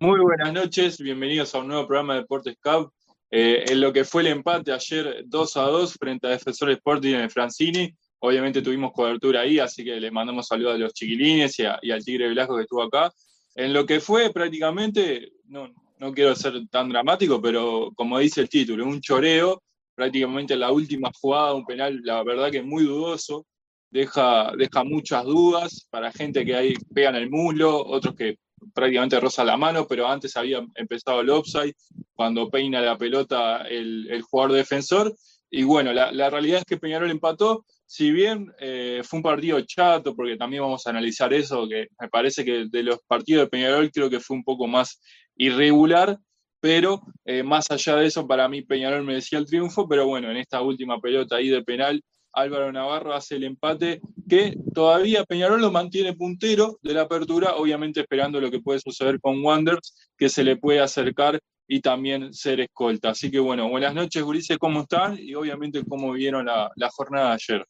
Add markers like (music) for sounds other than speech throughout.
Muy buenas noches, bienvenidos a un nuevo programa de Deportes Cup. Eh, en lo que fue el empate ayer 2 a 2 frente a Defensor Sporting en Francini. Obviamente tuvimos cobertura ahí, así que le mandamos saludos a los chiquilines y, al Tigre Velasco que estuvo acá. En lo que fue prácticamente, no, no quiero ser tan dramático, pero como dice el título, un choreo, prácticamente la última jugada, un penal, la verdad que muy dudoso, deja, deja muchas dudas para gente que ahí pegan el muslo, otros que prácticamente roza la mano, pero antes había empezado el offside, cuando peina la pelota el, jugador defensor. Y bueno, la, realidad es que Peñarol empató, si bien eh, fue un partido chato, porque también vamos a analizar eso, que me parece que de los partidos de Peñarol creo que fue un poco más irregular, pero eh, más allá de eso, para mí Peñarol merecía el triunfo, pero bueno, en esta última pelota ahí de penal Álvaro Navarro hace el empate, que todavía Peñarol lo mantiene puntero de la apertura, obviamente esperando lo que puede suceder con Wanders, que se le puede acercar y también ser escolta. Así que bueno, buenas noches, Gurice, ¿cómo están? Y obviamente cómo vieron la, jornada de ayer.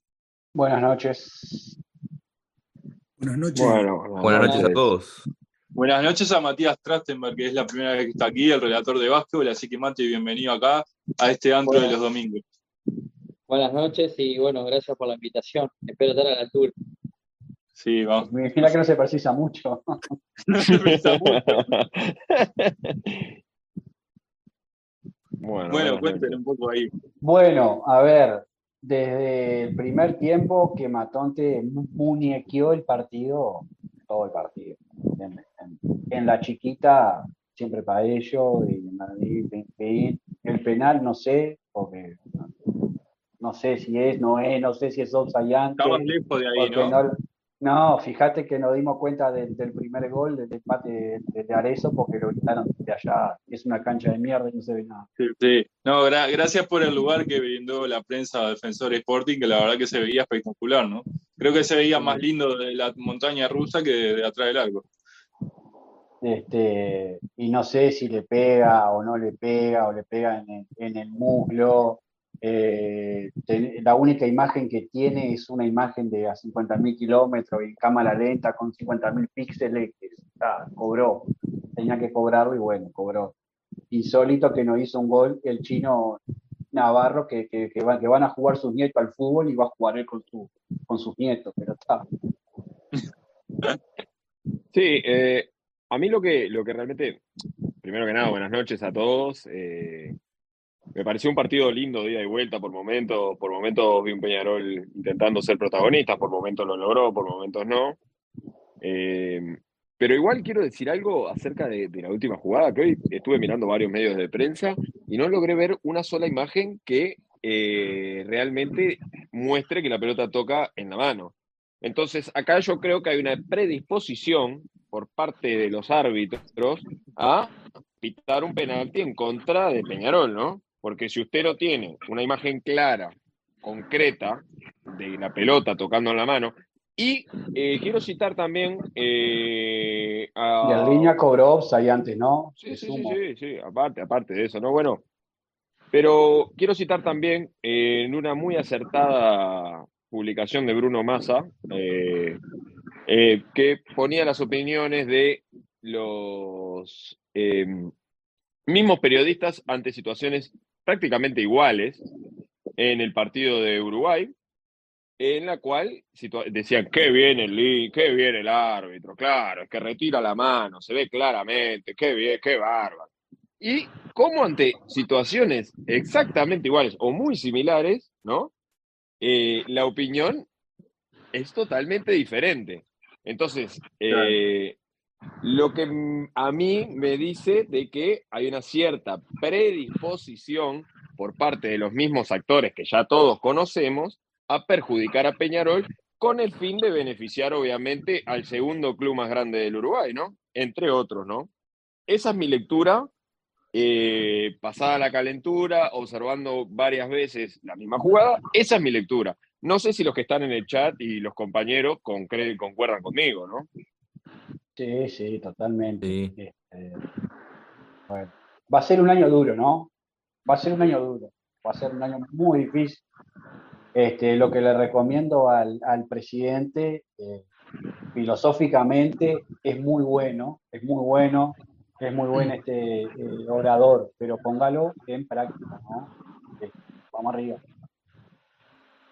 Buenas noches. Buenas noches. buenas noches a todos. Buenas noches a Matías Trastenberg, que es la primera vez que está aquí, el relator de básquetbol, así que Mati, bienvenido acá a este antro de los domingos. Buenas noches y bueno, gracias por la invitación. Espero estar a la altura. Sí, vamos. Me imagino que no se precisa mucho. (laughs) no se precisa mucho. bueno, bueno un poco ahí. Bueno, a ver, desde el primer tiempo que Matonte muñequeó el partido, todo el partido. En, la chiquita, siempre para ello, y, y, el penal, no sé, porque no sé si es, no es, no sé si es offside Estaba lejos de ahí, ¿no? ¿no? fíjate que nos dimos cuenta del, primer gol, del empate de, de, Arezo, porque lo gritaron de allá. Es una cancha de mierda y no se ve nada. Sí, sí. No, gracias por el lugar que brindó la prensa Defensor Sporting, que la verdad que se veía espectacular, ¿no? Creo que se veía más lindo de la montaña rusa que de, atrás del arco. Este, y no sé si le pega o no le pega, o le pega en en el muslo, eh, la única imagen que tiene es una imagen de a 50.000 kilómetros y cámara lenta con 50.000 píxeles cobró, tenía que cobrarlo y bueno, cobró. Insólito que no hizo un gol el chino Navarro que, que, que, van a jugar sus nietos al fútbol y va a jugar él con, su, con sus nietos, pero está. Sí, eh, a mí lo que, lo que realmente, primero que nada, buenas noches a todos. Eh, me pareció un partido lindo de ida y vuelta por momentos. Por momentos vi un Peñarol intentando ser protagonista, por momentos lo logró, por momentos no. Eh, pero igual quiero decir algo acerca de, la última jugada, que hoy estuve mirando varios medios de prensa y no logré ver una sola imagen que eh, realmente muestre que la pelota toca en la mano. Entonces, acá yo creo que hay una predisposición por parte de los árbitros a pitar un penalti en contra de Peñarol, ¿no? Porque si usted no tiene una imagen clara, concreta, de la pelota tocando en la mano, y eh, quiero citar también eh, a... Y el línea cobró ahí antes, ¿no? Sí, sí, sí, sí, aparte, aparte de eso, ¿no? Bueno, pero quiero citar también eh, en una muy acertada publicación de Bruno Massa, que ponía las opiniones de los mismos periodistas ante situaciones prácticamente iguales en el partido de Uruguay, en la cual decían, qué bien el, qué bien el árbitro, claro, es que retira la mano, se ve claramente, qué bien, qué bárbaro. Y como ante situaciones exactamente iguales o muy similares, ¿no? Eh, la opinión es totalmente diferente. Entonces, eh, lo que a mí me dice de que hay una cierta predisposición por parte de los mismos actores que ya todos conocemos a perjudicar a Peñarol con el fin de beneficiar obviamente al segundo club más grande del Uruguay, ¿no? Entre otros, ¿no? Esa es mi lectura, eh, pasada la calentura, observando varias veces la misma jugada, esa es mi lectura. No sé si los que están en el chat y los compañeros concuerdan conmigo, ¿no? Sí, sí, totalmente. Este, va a ser un año duro, ¿no? Va a ser un año duro, va a ser un año muy difícil. Este, lo que le recomiendo al, presidente, eh, filosóficamente, es muy bueno, es muy bueno. es muy buen este eh, orador, pero póngalo en práctica, ¿no? Eh, vamos arriba.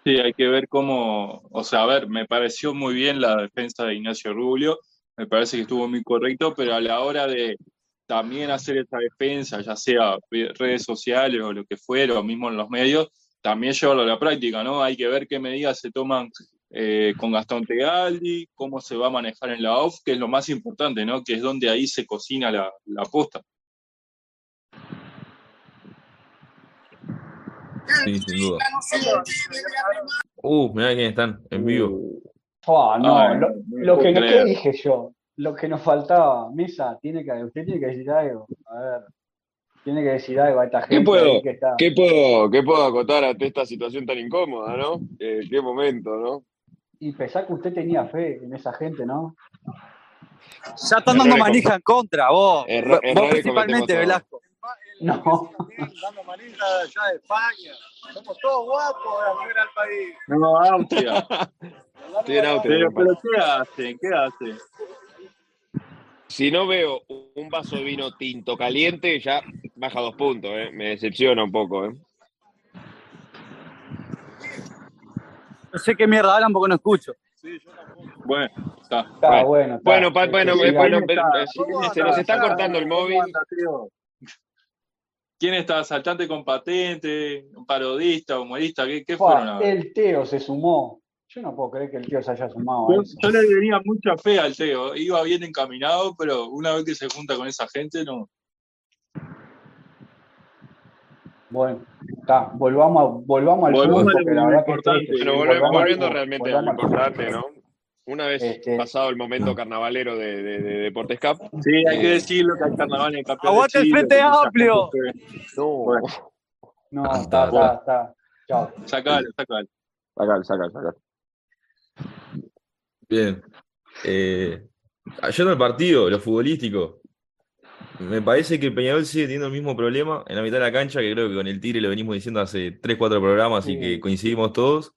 Sí, hay que ver cómo, o sea, a ver, me pareció muy bien la defensa de Ignacio Rubio, me parece que estuvo muy correcto, pero a la hora de también hacer esa defensa, ya sea redes sociales o lo que fuera, o mismo en los medios, también llevarlo a la práctica, ¿no? Hay que ver qué medidas se toman eh, con Gastón Tegaldi, cómo se va a manejar en la OFF, que es lo más importante, ¿no? Que es donde ahí se cocina la, la posta. Sí, sin duda. Uh, mirá quién están en vivo. No, Ay, lo, que puedo dije yo, lo que nos faltaba, Mesa, tiene que, usted tiene que decir algo. A ver, tiene que decir algo a esta gente puedo? ahí que está. ¿Qué puedo, ¿Qué puedo acotar ante esta situación tan incómoda, no? Eh, qué momento, ¿no? Y pensá que usted tenía fe en esa gente, ¿no? Ya están dando manija en contra, vos. Vos principalmente, Velasco. No. dando manija allá de España. Somos todos guapos de afuera del país. No, Austria. (laughs) Estoy en auto. pero, pero ¿qué hacen? ¿Qué hacen? Si no veo un vaso de vino tinto caliente, ya baja dos puntos, ¿eh? Me decepciona un poco, ¿eh? No sé qué mierda hablan porque no escucho. Bueno, está. Está Bueno. bueno. está. Bueno, pa- bueno, Sí, bueno, está. sí, se nos está cortando el móvil. ¿Quién está? ¿Asaltante con patente? ¿Un parodista? ¿Humorista? ¿Qué, fueron? el Teo se sumó. Yo no puedo creer que el Teo se haya sumado Yo, le tenía mucha fe al Teo, iba bien encaminado, pero una vez que se junta con esa gente, no. Bueno, está. Volvamos, a- volvamos al Volvamos fútbol, a lo porque la verdad que importante. triste. Bueno, Sí, volve- volvamos al volviendo realmente a lo importante, ¿no? Una vez Este- pasado el momento carnavalero de, de, de Deportes Cup. Sí, hay que decirlo que hay carnaval en el campeón ¡Aguante el Frente Amplio! No. Bueno. No, Ah, está, está, está. Chao. Sacalo, sacalo. Sacar, sacar, sacar. Bien. Eh, yendo al partido, lo futbolístico. Me parece que Peñarol sigue teniendo el mismo problema en la mitad de la cancha, que creo que con el Tigre lo venimos diciendo hace 3, 4 programas y Sí. que coincidimos todos.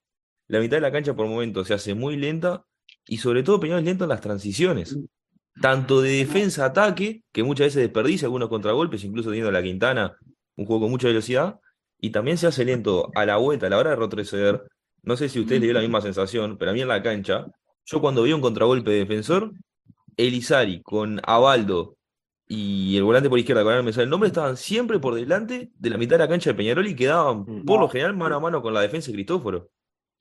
La mitad de la cancha por momentos se hace muy lenta y sobre todo Peñarol es lento en las transiciones. Tanto de defensa a ataque, que muchas veces desperdicia algunos contragolpes, incluso teniendo la Quintana, un juego con mucha velocidad, y también se hace lento a la vuelta, a la hora de retroceder. No sé si a ustedes les dio la misma sensación, pero a mí en la cancha, yo cuando vi un contragolpe de defensor, Elizari con Abaldo y el volante por izquierda, con me sale el nombre, estaban siempre por delante de la mitad de la cancha de Peñarol y quedaban por No. lo general mano a mano con la defensa de Cristóforo.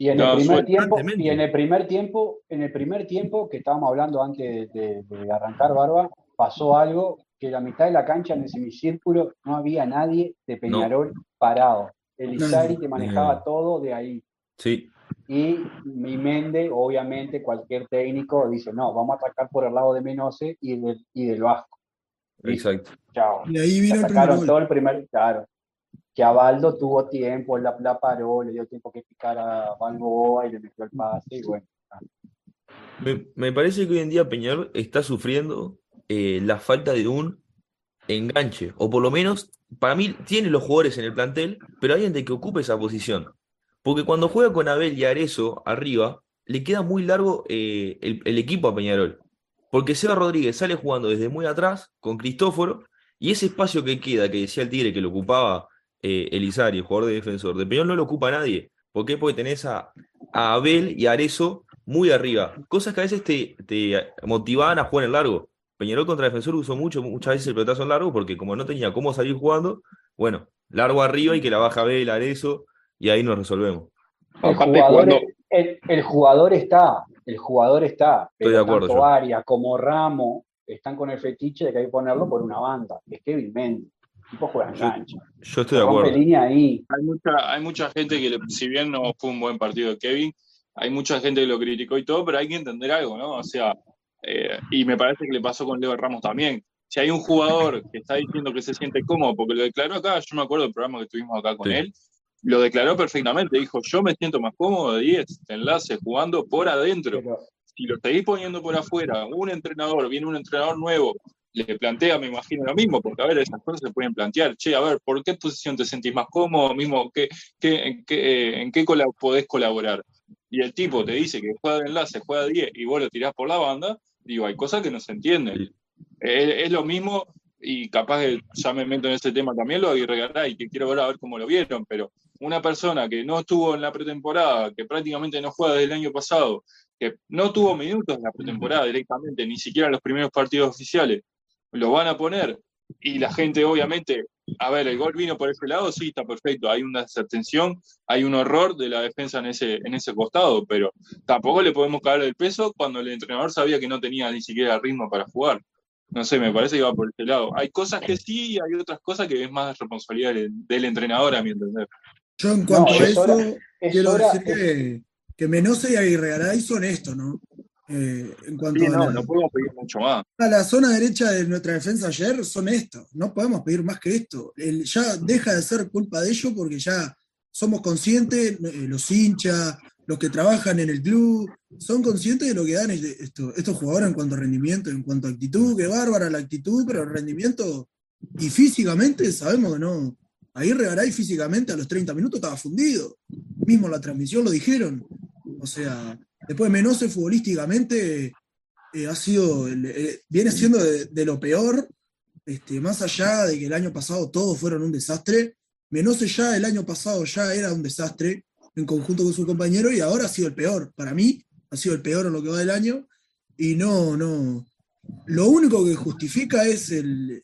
Y en No, el primer tiempo, y en el primer tiempo, en el primer tiempo que estábamos hablando antes de, de- de arrancar Barba, pasó algo que la mitad de la cancha en el semicírculo no había nadie de Peñarol parado. Elizari te manejaba No. todo de ahí. Sí, Y mi Mende, obviamente, cualquier técnico dice, no, vamos a atacar por el lado de Menose y del, y del Vasco. Exacto. Chao. Y ahí vino el primer sacaron gol. todo el primer, claro. Que Abaldo tuvo tiempo, la, paró, le dio tiempo que picar a Balboa y le metió el pase y bueno. Me, me parece que hoy en día Peñarol está sufriendo eh, la falta de un enganche, o por lo menos, para mí, tiene los jugadores en el plantel, pero hay gente que ocupe esa posición. Porque cuando juega con Abel y Arezo arriba, le queda muy largo eh, el, el equipo a Peñarol. Porque Seba Rodríguez sale jugando desde muy atrás con Cristóforo, y ese espacio que queda, que decía el Tigre que lo ocupaba eh, Elizari, el jugador de defensor, de Peñarol no lo ocupa nadie. ¿Por qué? Porque tenés a, a Abel y a Arezo muy arriba. Cosas que a veces te, te motivaban a jugar en largo. Peñarol contra Defensor usó mucho, muchas veces el pelotazo en largo porque como no tenía cómo salir jugando, bueno, largo arriba y que la baja Abel, Arezo, y ahí nos resolvemos. El jugador, cuando- el, el jugador está, el jugador está. Estoy de pero acuerdo tanto yo. Arias como Ramos están con el fetiche de que hay que ponerlo por una banda. Es Kevin Mendy. Tipo juega en Yo- cancha. Yo estoy de acuerdo. línea ahí. Hay mucha, hay mucha gente que, le- si bien no fue un buen partido de Kevin, hay mucha gente que lo criticó y todo, pero hay que entender algo, ¿no? O sea, eh, y me parece que le pasó con Leo Ramos también. Si hay un jugador que está diciendo que se siente cómodo, porque lo declaró acá, yo me acuerdo del programa que tuvimos acá con Sí. él, lo declaró perfectamente, dijo, yo me siento más cómodo de 10, de enlace, jugando por adentro. Pero Si lo seguís poniendo por afuera, un entrenador, viene un entrenador nuevo, le plantea, me imagino, lo mismo, porque a ver, esas cosas se pueden plantear. Che, a ver, ¿por qué posición te sentís más cómodo? Mismo, ¿qué, qué, en qué, eh, en qué podés colaborar? Y el tipo te dice que juega de enlace, juega de 10 y vos lo tirás por la banda, digo, hay cosas que no se entienden. Es lo mismo y capaz que ya me meto en ese tema también, lo y que quiero ver a ver cómo lo vieron, pero una persona que no estuvo en la pretemporada, que prácticamente no juega desde el año pasado, que no tuvo minutos en la pretemporada directamente, ni siquiera en los primeros partidos oficiales, lo van a poner y la gente obviamente, a ver, el gol vino por ese lado, sí, está perfecto, hay una desatención, hay un horror de la defensa en ese, en ese costado, pero tampoco le podemos caer el peso cuando el entrenador sabía que no tenía ni siquiera ritmo para jugar. No sé, me parece que va por ese lado. Hay cosas que sí y hay otras cosas que es más responsabilidad del, entrenador, a mi entender. Yo en cuanto a eso, quiero decir que, que Menose y Aguirre son esto, ¿no? Eh, en cuanto a, no, no podemos pedir mucho más. A la zona derecha de nuestra defensa ayer son esto. No podemos pedir más que esto. ya deja de ser culpa de ellos porque ya somos conscientes, eh, los hinchas, los que trabajan en el club, son conscientes de lo que dan estos jugadores en cuanto a rendimiento, en cuanto a actitud, que bárbara la actitud, pero el rendimiento y físicamente sabemos que no. Ahí Regaray físicamente a los 30 minutos estaba fundido. Mismo la transmisión lo dijeron. O sea, después Menose futbolísticamente eh, ha sido, eh, viene siendo de, lo peor, este, más allá de que el año pasado todos fueron un desastre. Menose ya el año pasado ya era un desastre en conjunto con su compañero y ahora ha sido el peor. Para mí ha sido el peor en lo que va del año y no, no. Lo único que justifica es el,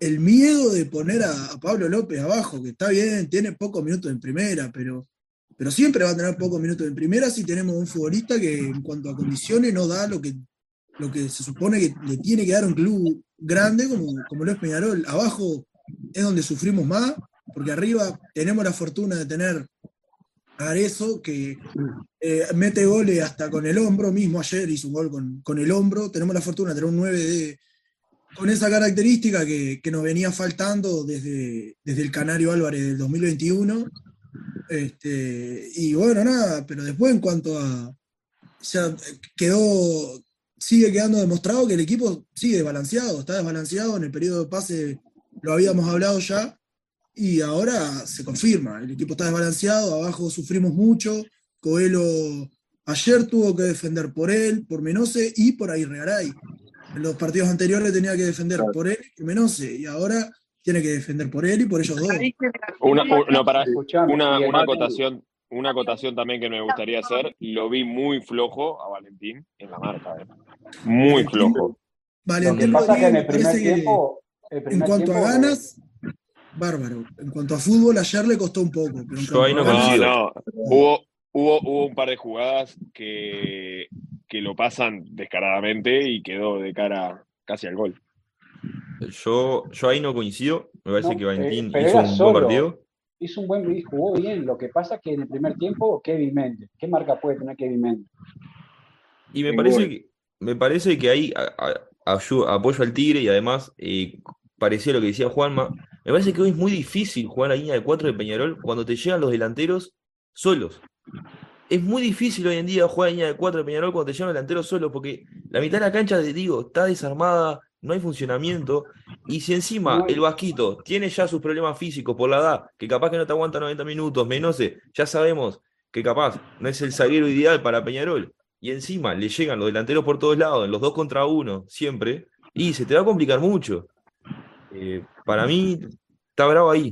miedo de poner a, Pablo López abajo, que está bien, tiene pocos minutos en primera, pero, pero siempre va a tener pocos minutos en primera si tenemos un futbolista que en cuanto a condiciones no da lo que, lo que se supone que le tiene que dar un club grande como, como lo es Peñarol. Abajo es donde sufrimos más, porque arriba tenemos la fortuna de tener eso que eh, mete goles hasta con el hombro, mismo ayer hizo un gol con, el hombro, tenemos la fortuna de tener un 9 de, con esa característica que, nos venía faltando desde, desde el Canario Álvarez del 2021. Este, y bueno, nada, pero después en cuanto a... Ya quedó, sigue quedando demostrado que el equipo sigue desbalanceado, está desbalanceado, en el periodo de pase lo habíamos hablado ya, y ahora se confirma, el equipo está desbalanceado, abajo sufrimos mucho, Coelho ayer tuvo que defender por él, por Menose y por Aguirregaray. En los partidos anteriores tenía que defender por él y por Menose, y ahora tiene que defender por él y por ellos dos. Una, para, una, una acotación, una acotación también que me gustaría hacer, lo vi muy flojo a Valentín en la marca, ¿eh? muy flojo. Valentín, lo que en el primer tiempo, en cuanto a ganas, bárbaro. En cuanto a fútbol, ayer le costó un poco. Pero no no, Hubo, hubo, hubo, un par de jugadas que, que lo pasan descaradamente y quedó de cara casi al gol. Yo, yo ahí no coincido. Me parece que Valentín hizo un buen partido. Hizo un buen jugó bien. Lo que pasa es que en el primer tiempo, Kevin Méndez. ¿Qué marca puede tener Kevin Méndez? Y me parece, que, me parece que ahí apoyo al Tigre y además eh, parecía lo que decía Juanma, me parece que hoy es muy difícil jugar la línea de cuatro de Peñarol cuando te llegan los delanteros solos. Es muy difícil hoy en día jugar la línea de cuatro de Peñarol cuando te llegan los delanteros solos, porque la mitad de la cancha, digo, está desarmada, no hay funcionamiento. Y si encima el Vasquito tiene ya sus problemas físicos por la edad, que capaz que no te aguanta 90 minutos, menos, ya sabemos que capaz no es el zaguero ideal para Peñarol. Y encima le llegan los delanteros por todos lados, en los dos contra uno, siempre, y se te va a complicar mucho. Eh, para mí está bravo ahí.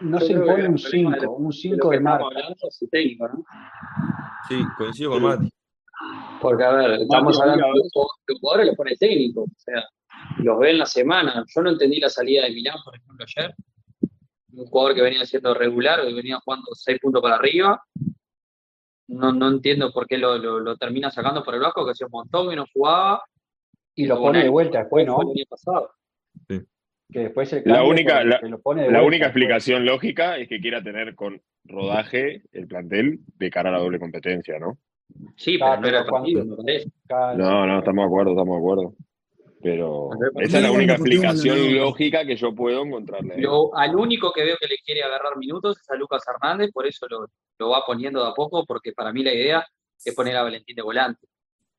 No se impone un 5, un 5 de marca. técnico, ¿no? Sí, coincido con Mati. Porque, a ver, estamos hablando de los jugadores los pone técnico, o sea, los ve en la semana. Yo no entendí la salida de Milán, por ejemplo, ayer. Un jugador que venía siendo regular, que venía jugando 6 puntos para arriba. No, no entiendo por qué lo, lo, termina sacando por el bajo, que hacía un montón que no jugaba. Y lo pone de vuelta después, ¿no? Pasado que después la única, la, única explicación lógica es que quiera tener con rodaje el plantel de cara a la doble competencia, ¿no? Sí, pero, no era No, no, estamos de acuerdo, estamos de acuerdo. Pero esa es la única explicación lógica que yo puedo encontrarle. al único que veo que le quiere agarrar minutos es a Lucas Hernández, por eso lo, va poniendo de a poco, porque para mí la idea es poner a Valentín de volante.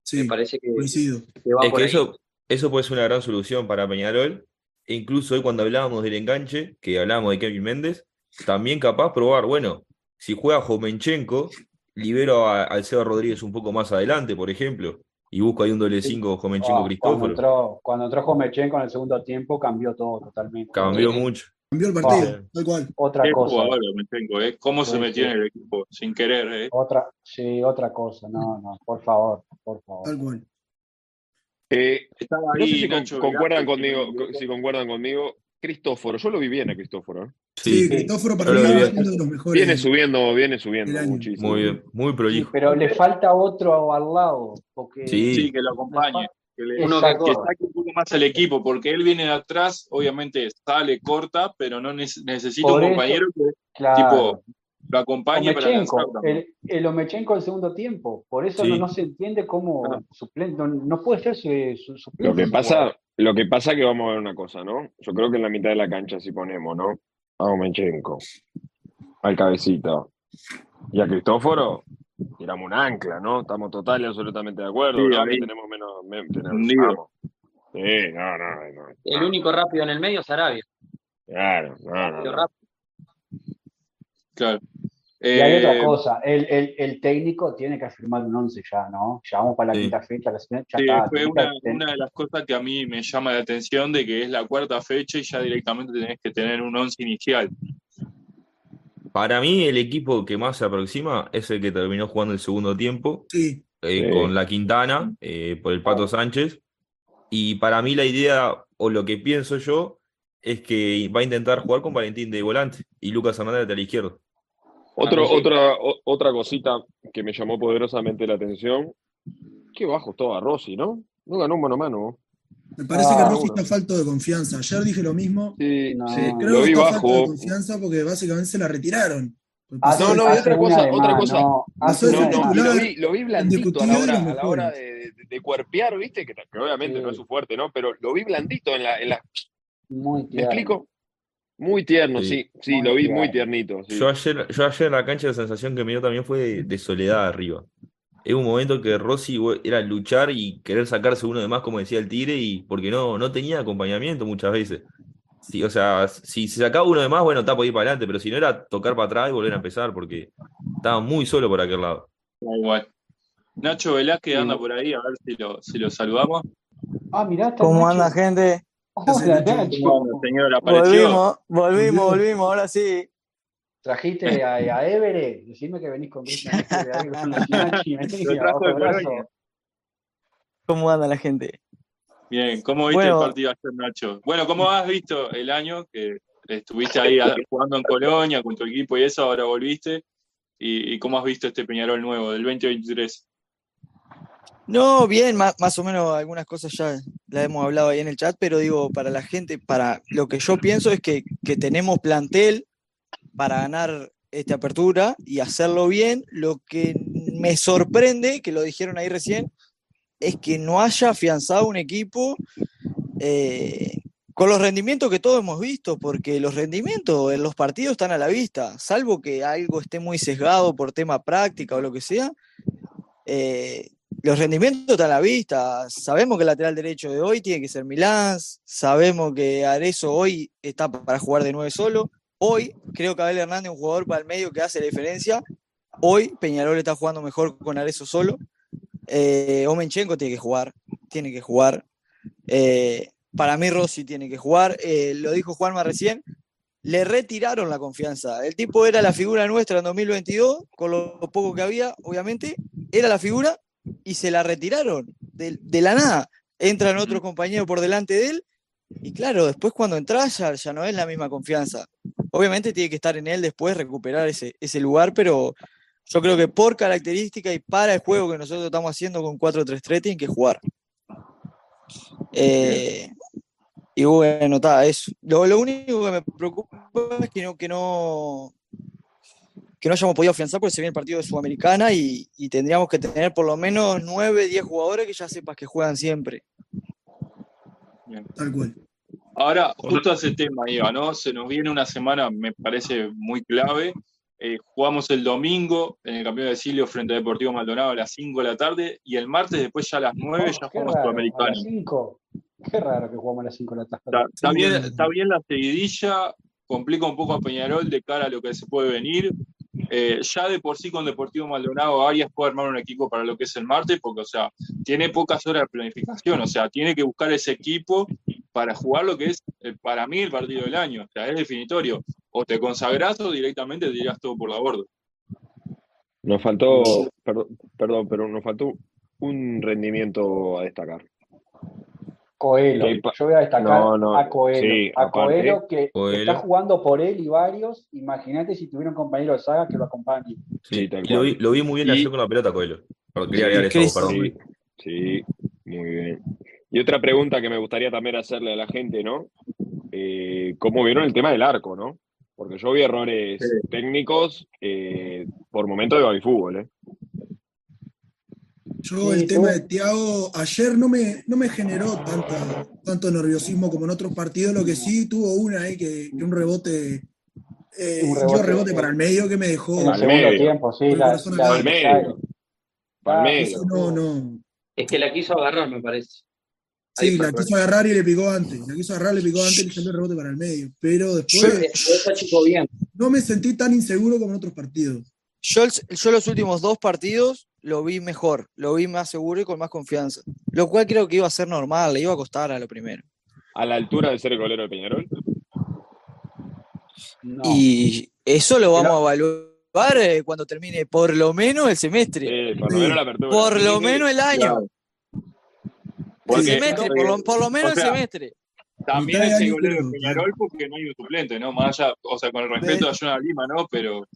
Sí, Me parece que, coincido. es que eso, eso puede ser una gran solución para Peñarol, e incluso hoy cuando hablábamos del enganche, que hablábamos de Kevin Méndez, también capaz probar, bueno, si juega Jomenchenko, libero a, al Seba Rodríguez un poco más adelante, por ejemplo, y busco ahí un doble 5 Jomenchenko Ah, cuando, Cristóforo. entró, cuando entró Jomechenko en el segundo tiempo cambió todo totalmente. Cambió mucho. Cambió el partido, tal cual. Otra Qué cosa. jugador, me tengo, ¿eh? ¿Cómo se metió sí. en el equipo? Sin querer, ¿eh? Otra, sí, otra cosa. No, no, por favor, por favor. Tal cual. Eh, no sé ahí si Nacho concuerdan Velázquez, conmigo, no si concuerdan conmigo. Cristóforo, yo lo vi bien a Cristóforo. ¿eh? Sí, Sí, Cristóforo para mí es uno de los mejores. Viene subiendo, viene subiendo muchísimo. muy bien, muy Sí, prolijo. pero le falta otro al lado. Porque Sí. Sí, que lo acompañe. Que, le- Uno que que saque un poco más al equipo, porque él viene de atrás, obviamente sale, corta, pero no nece- necesita un eso- compañero que claro. tipo lo acompañe para Omechenko, también. el, el Omechenko del segundo tiempo. Por eso Sí. no, no se entiende cómo Ah. suplente, no, no puede ser su, su suplente. Lo que pasa, jugador. lo que pasa que vamos a ver una cosa, ¿no? Yo creo que en la mitad de la cancha si ponemos, ¿no? A Omenchenko, al cabecita y a Cristóforo, tiramos un ancla, ¿no? Estamos total y absolutamente de acuerdo. Sí, ¿no? ahí. Tenemos menos, tenemos-. Sí, no, no, no. El único rápido en el medio es Arabia. Claro, no, no. Claro. Y hay otra Eh, cosa, el, el, el técnico tiene que firmar un 11 ya, ¿no? Ya vamos para la Sí. quinta fecha, la, ya Sí, está. fue una, que ten- una de las cosas que a mí me llama la atención de que es la cuarta fecha y ya directamente tenés que tener un once inicial. Para mí, el equipo que más se aproxima es el que terminó jugando el segundo tiempo, Sí, eh, Sí. con la Quintana, eh, por el Pato Sánchez. Y para mí la idea, o lo que pienso yo, es que va a intentar jugar con Valentín de volante y Lucas Hernández de la izquierda. Otro, Ah, sí. otra, o- otra cosita que me llamó poderosamente la atención. Qué bajo estaba Rossi, ¿no? No ganó un mano a mano. me parece Ah, que Rossi bueno. está falto de confianza. Ayer dije lo mismo. Sí, No. sí, Creo lo que vi está falto de bajo. confianza porque básicamente se la retiraron. Pues Hace- No, no, y otra cosa, de otra cosa. No, hace No, no, lo vi, lo vi blandito a la hora, de a la hora de, de- de cuerpear, ¿viste? Que, que obviamente Sí. no es su fuerte, ¿no? Pero lo vi blandito en la, en la- Muy ¿Me explico? Muy tierno, Sí. sí, lo vi tierno. muy tiernito. sí. Yo ayer, yo ayer en la cancha la sensación que me dio también fue de, de soledad arriba. Es un momento que Rossi era luchar y querer sacarse uno de más, como decía el Tigre, y porque no, no tenía acompañamiento muchas veces. Sí, o sea, si se sacaba uno de más, bueno, está por ir para adelante, pero si no era tocar para atrás y volver a empezar, porque estaba muy solo por aquel lado. Da igual. Nacho Velázquez anda por ahí, a ver si lo, si lo saludamos. Ah, mirá, está ¿Cómo Nacho. anda, gente? Hola, Nacho? Nacho. ¿Cómo anda, señor? Volvimos, volvimos, volvimos, ahora sí. ¿Trajiste a, a Everett? Decime que venís con Cristian. (laughs) Colonia. ¿Cómo anda la gente? Bien, ¿cómo viste Bueno. el partido ayer, Nacho? Bueno, ¿cómo has visto el año que estuviste ahí jugando en Colonia con tu equipo y eso, ahora volviste? ¿Y, y cómo has visto este Peñarol nuevo del 2023? No, bien, más, más o menos algunas cosas ya las hemos hablado ahí en el chat, pero digo, para la gente, para lo que yo pienso es que, que tenemos plantel para ganar esta apertura y hacerlo bien. Lo que me sorprende, que lo dijeron ahí recién, es que no haya afianzado un equipo eh, con los rendimientos que todos hemos visto, porque los rendimientos en los partidos están a la vista, salvo que algo esté muy sesgado por tema práctica o lo que sea. eh, los rendimientos están a la vista. Sabemos que el lateral derecho de hoy tiene que ser Milán. Sabemos que Arezo hoy está para jugar de nueve solo. Hoy creo que Abel Hernández es un jugador para el medio que hace la diferencia. Hoy Peñarol está jugando mejor con Arezo solo. Eh, Omenchenko tiene que jugar. Tiene que jugar. Eh, para mí Rossi tiene que jugar. Eh, lo dijo Juanma recién. Le retiraron la confianza. El tipo era la figura nuestra en 2022, con lo poco que había, obviamente. Era la figura y se la retiraron de, de la nada. Entran otros compañeros por delante de él y claro, después cuando entras ya, ya no es la misma confianza. Obviamente tiene que estar en él después, recuperar ese, ese lugar, pero yo creo que por característica y para el juego que nosotros estamos haciendo con 4-3-3 tienen que jugar. Eh, y bueno, está, eso. Lo, lo único que me preocupa es que no, que no, que no hayamos podido afianzar porque se viene el partido de Sudamericana y, y tendríamos que tener por lo menos 9, 10 jugadores que ya sepas que juegan siempre. Bien. Tal cual. Ahora, justo a ese tema, Iba, ¿no? Se nos viene una semana, me parece muy clave. Eh, jugamos el domingo en el campeón de Silio frente a Deportivo Maldonado a las 5 de la tarde y el martes después ya a las 9 ya Oh, jugamos raro, a Sudamericano. las 5. Qué raro que jugamos a las 5 de la tarde. está bien, está bien la seguidilla, complica un poco a Peñarol de cara a lo que se puede venir. Eh, ya de por sí con Deportivo Maldonado Arias puede armar un equipo para lo que es el martes, porque, o sea, tiene pocas horas de planificación, o sea, tiene que buscar ese equipo para jugar lo que es, eh, para mí, el partido del año. O sea, es definitorio. O te consagras o directamente te tiras todo por la borda. Nos faltó, perdón, perdón, pero nos faltó un rendimiento a destacar. Coelho. Yo voy a destacar No, no, a Coelho. sí, a aparte- Coelho que Coelho. está jugando por él y varios. Imagínate si tuviera un compañero de saga que lo acompañe. Sí, Sí, lo, vi, lo vi muy bien Y- ayer con la pelota, Coelho. Quería agregar eso, perdón. Sí, sí, muy bien. Y otra pregunta que me gustaría también hacerle a la gente, ¿no? Eh, ¿Cómo vieron el tema del arco, no? Porque yo vi errores técnicos eh, por momentos de fútbol, ¿eh? Yo Sí, el tema de Thiago ayer no me, no me generó tanta, tanto nerviosismo como en otros partidos, lo que sí tuvo una ahí que, que un rebote, eh, Un rebote, rebote para el medio que me dejó. En el medio. tiempo, sí. El La, la-. Al medio. Al Ah, medio. Eso no, no. Es que la quiso agarrar, me parece. Sí, la el quiso agarrar y le picó antes. La quiso agarrar, le picó antes y le salió el rebote para el medio. Pero Yo, después bien. no me sentí tan inseguro como en otros partidos. Yo, el- yo los últimos dos partidos lo vi mejor, lo vi más seguro y con más confianza. Lo cual creo que iba a ser normal, le iba a costar a lo primero. A la altura de ser el golero de Peñarol. no. Y eso lo vamos a evaluar eh, cuando termine por lo menos el semestre. Eh, por lo menos la apertura. Por lo menos el año. Claro. El semestre, por lo, por lo menos o sea, el semestre. También es el año, golero de. Peñarol porque no hay un suplente, ¿no? Más allá, o sea, con el respeto a Jonah Lima, ¿no? Pero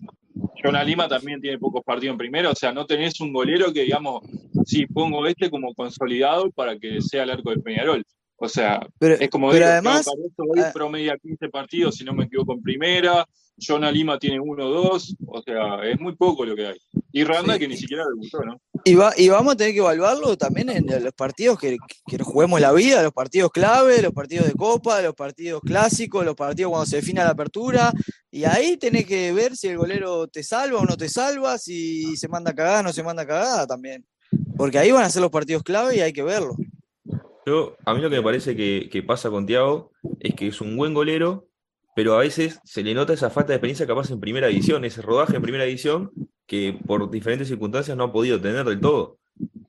Jonah Lima también tiene pocos partidos en primera, o sea, no tenés un golero que, digamos, sí, pongo este como consolidado para que sea el arco de Peñarol. O sea, Pero, es como pero digo, además, hoy ah, promedia 15 partidos, si no me equivoco, en primera. Jonah Lima tiene uno o dos, o sea, es muy poco lo que hay. Y Randa Sí. que ni siquiera debutó, ¿no? y, va, y vamos a tener que evaluarlo también en los partidos que, que juguemos la vida, los partidos clave, los partidos de copa, los partidos clásicos, los partidos cuando se defina la apertura. Y ahí tenés que ver si el golero te salva o no te salva, si se manda cagada o no se manda cagada también. Porque ahí van a ser los partidos clave y hay que verlo. Yo, a mí lo que me parece que, que pasa con Thiago es que es un buen golero, pero a veces se le nota esa falta de experiencia capaz en primera edición, ese rodaje en primera edición que por diferentes circunstancias no ha podido tener del todo.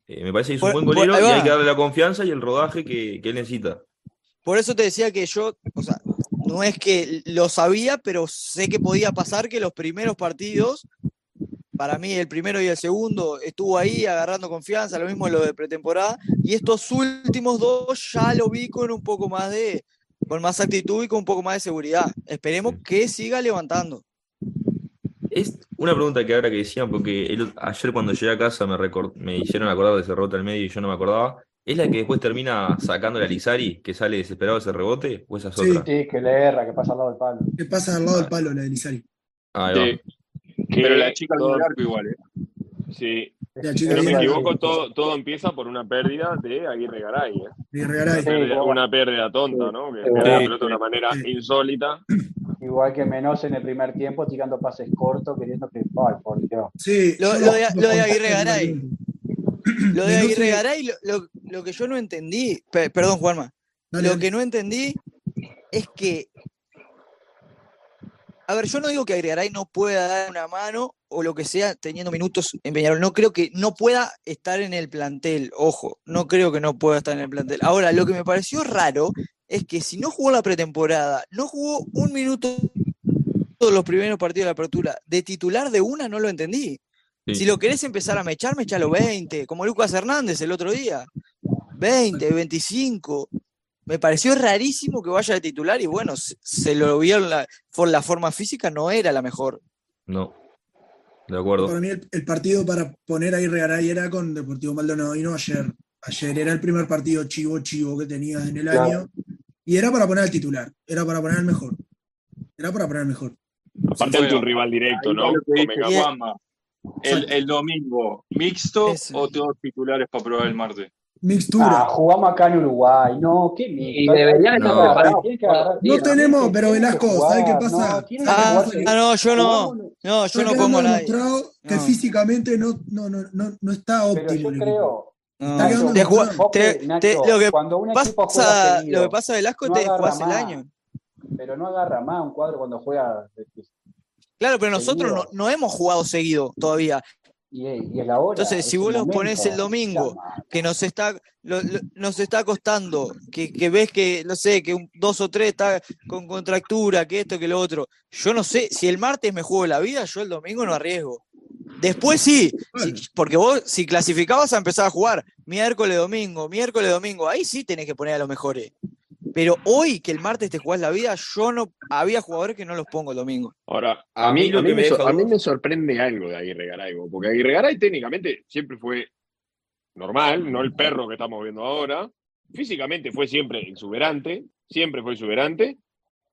Eh, me parece que es un Por- buen golero y hay que darle la confianza y el rodaje que, que él necesita. Por eso te decía que yo, o sea, no es que lo sabía, pero sé que podía pasar que los primeros partidos, para mí el primero y el segundo, estuvo ahí agarrando confianza, lo mismo lo de pretemporada, y estos últimos dos ya lo vi con un poco más de, con más actitud y con un poco más de seguridad. Esperemos que siga levantando. Es una pregunta que ahora que decían, porque el- ayer cuando llegué a casa me, recor- me hicieron acordar de ese rebote al medio y yo no me acordaba. ¿Es la que después termina sacando a Lizari, que sale desesperado ese rebote? ¿O esa es Sí. otra? Sí, que le erra, que pasa al lado del palo. Que pasa al lado del palo la de Lizari. Ahí va. Sí, pero la chica arco igual, ¿eh? Sí, si no me equivoco, sí. todo, todo empieza por una pérdida de Aguirre Garay. ¿eh? de Regaray. Sí, Pérdida- una pérdida tonta, ¿no? Que Sí. pierde la Sí. pelota de una manera Sí. insólita. Igual que Menos en el primer tiempo, tirando pases cortos, queriendo que. Ay, por Dios. Sí, Lo- de- lo de Aguirre Garay. Lo (clears throat) de Aguirre Garay, lo, lo- lo que yo no entendí, pe- perdón Juanma, Dale, Lo que no entendí es que. A ver, yo no digo que Agregaray no pueda dar una mano o lo que sea teniendo minutos en Peñarol. No creo que no pueda estar en el plantel. Ojo, no creo que no pueda estar en el plantel. Ahora, lo que me pareció raro es que si no jugó la pretemporada, no jugó un minuto todos los primeros partidos de la apertura, de titular de una no lo entendí. Sí. Si lo querés empezar a mechar, mechalo 20, como Lucas Hernández el otro día. 20, 25. Me pareció rarísimo que vaya de titular y bueno, se, se lo vio la, por la forma física, no era la mejor. No. De acuerdo. Para mí el, el partido para poner ahí Regaray era con Deportivo Maldonado y no ayer. Ayer era el primer partido chivo chivo que tenías en el Claro. año y era para poner al titular, era para poner al mejor. Era para poner al mejor. Aparte ante un rival directo, ¿no? El, el domingo, ¿mixto o todos titulares para probar el martes? Mixtura. Ah, jugamos acá en Uruguay. No, qué Y miedo. deberían estar preparados. agarrar- No tenemos, pero Velasco, ¿sabes qué pasa? No, Ah, pasa ah, no, yo no. No, yo no pongo a nadie. demostrado que No. físicamente no, no, no, no, no está Pero óptimo. yo el equipo. creo. No. Te te- Nacho, te- lo que cuando un equipo juega pasa, seguido, lo que pasa Velasco no te jugás el año. pero no agarra más un cuadro cuando juega. Claro, pero nosotros no, no hemos jugado seguido todavía. Y, es- y es la hora. Entonces, es si vos los ponés momento. el domingo, Llama. que nos está, lo- lo- nos está costando, que, que ves que, no sé, que un, dos o tres está con contractura, que esto, que lo otro. Yo no sé, si el martes me juego la vida, yo el domingo no arriesgo. Después sí, porque vos si clasificabas a empezar a jugar miércoles, domingo, miércoles, domingo, ahí sí tenés que poner a los mejores. Pero hoy que el martes te jugás la vida, yo no, había jugadores que no los pongo el domingo. Ahora, a A mí, lo a mí me, a mí me sorprende algo de Aguirre Garay, porque Aguirre Garay técnicamente siempre fue normal, no el perro que estamos viendo ahora. Físicamente fue siempre exuberante, siempre fue exuberante.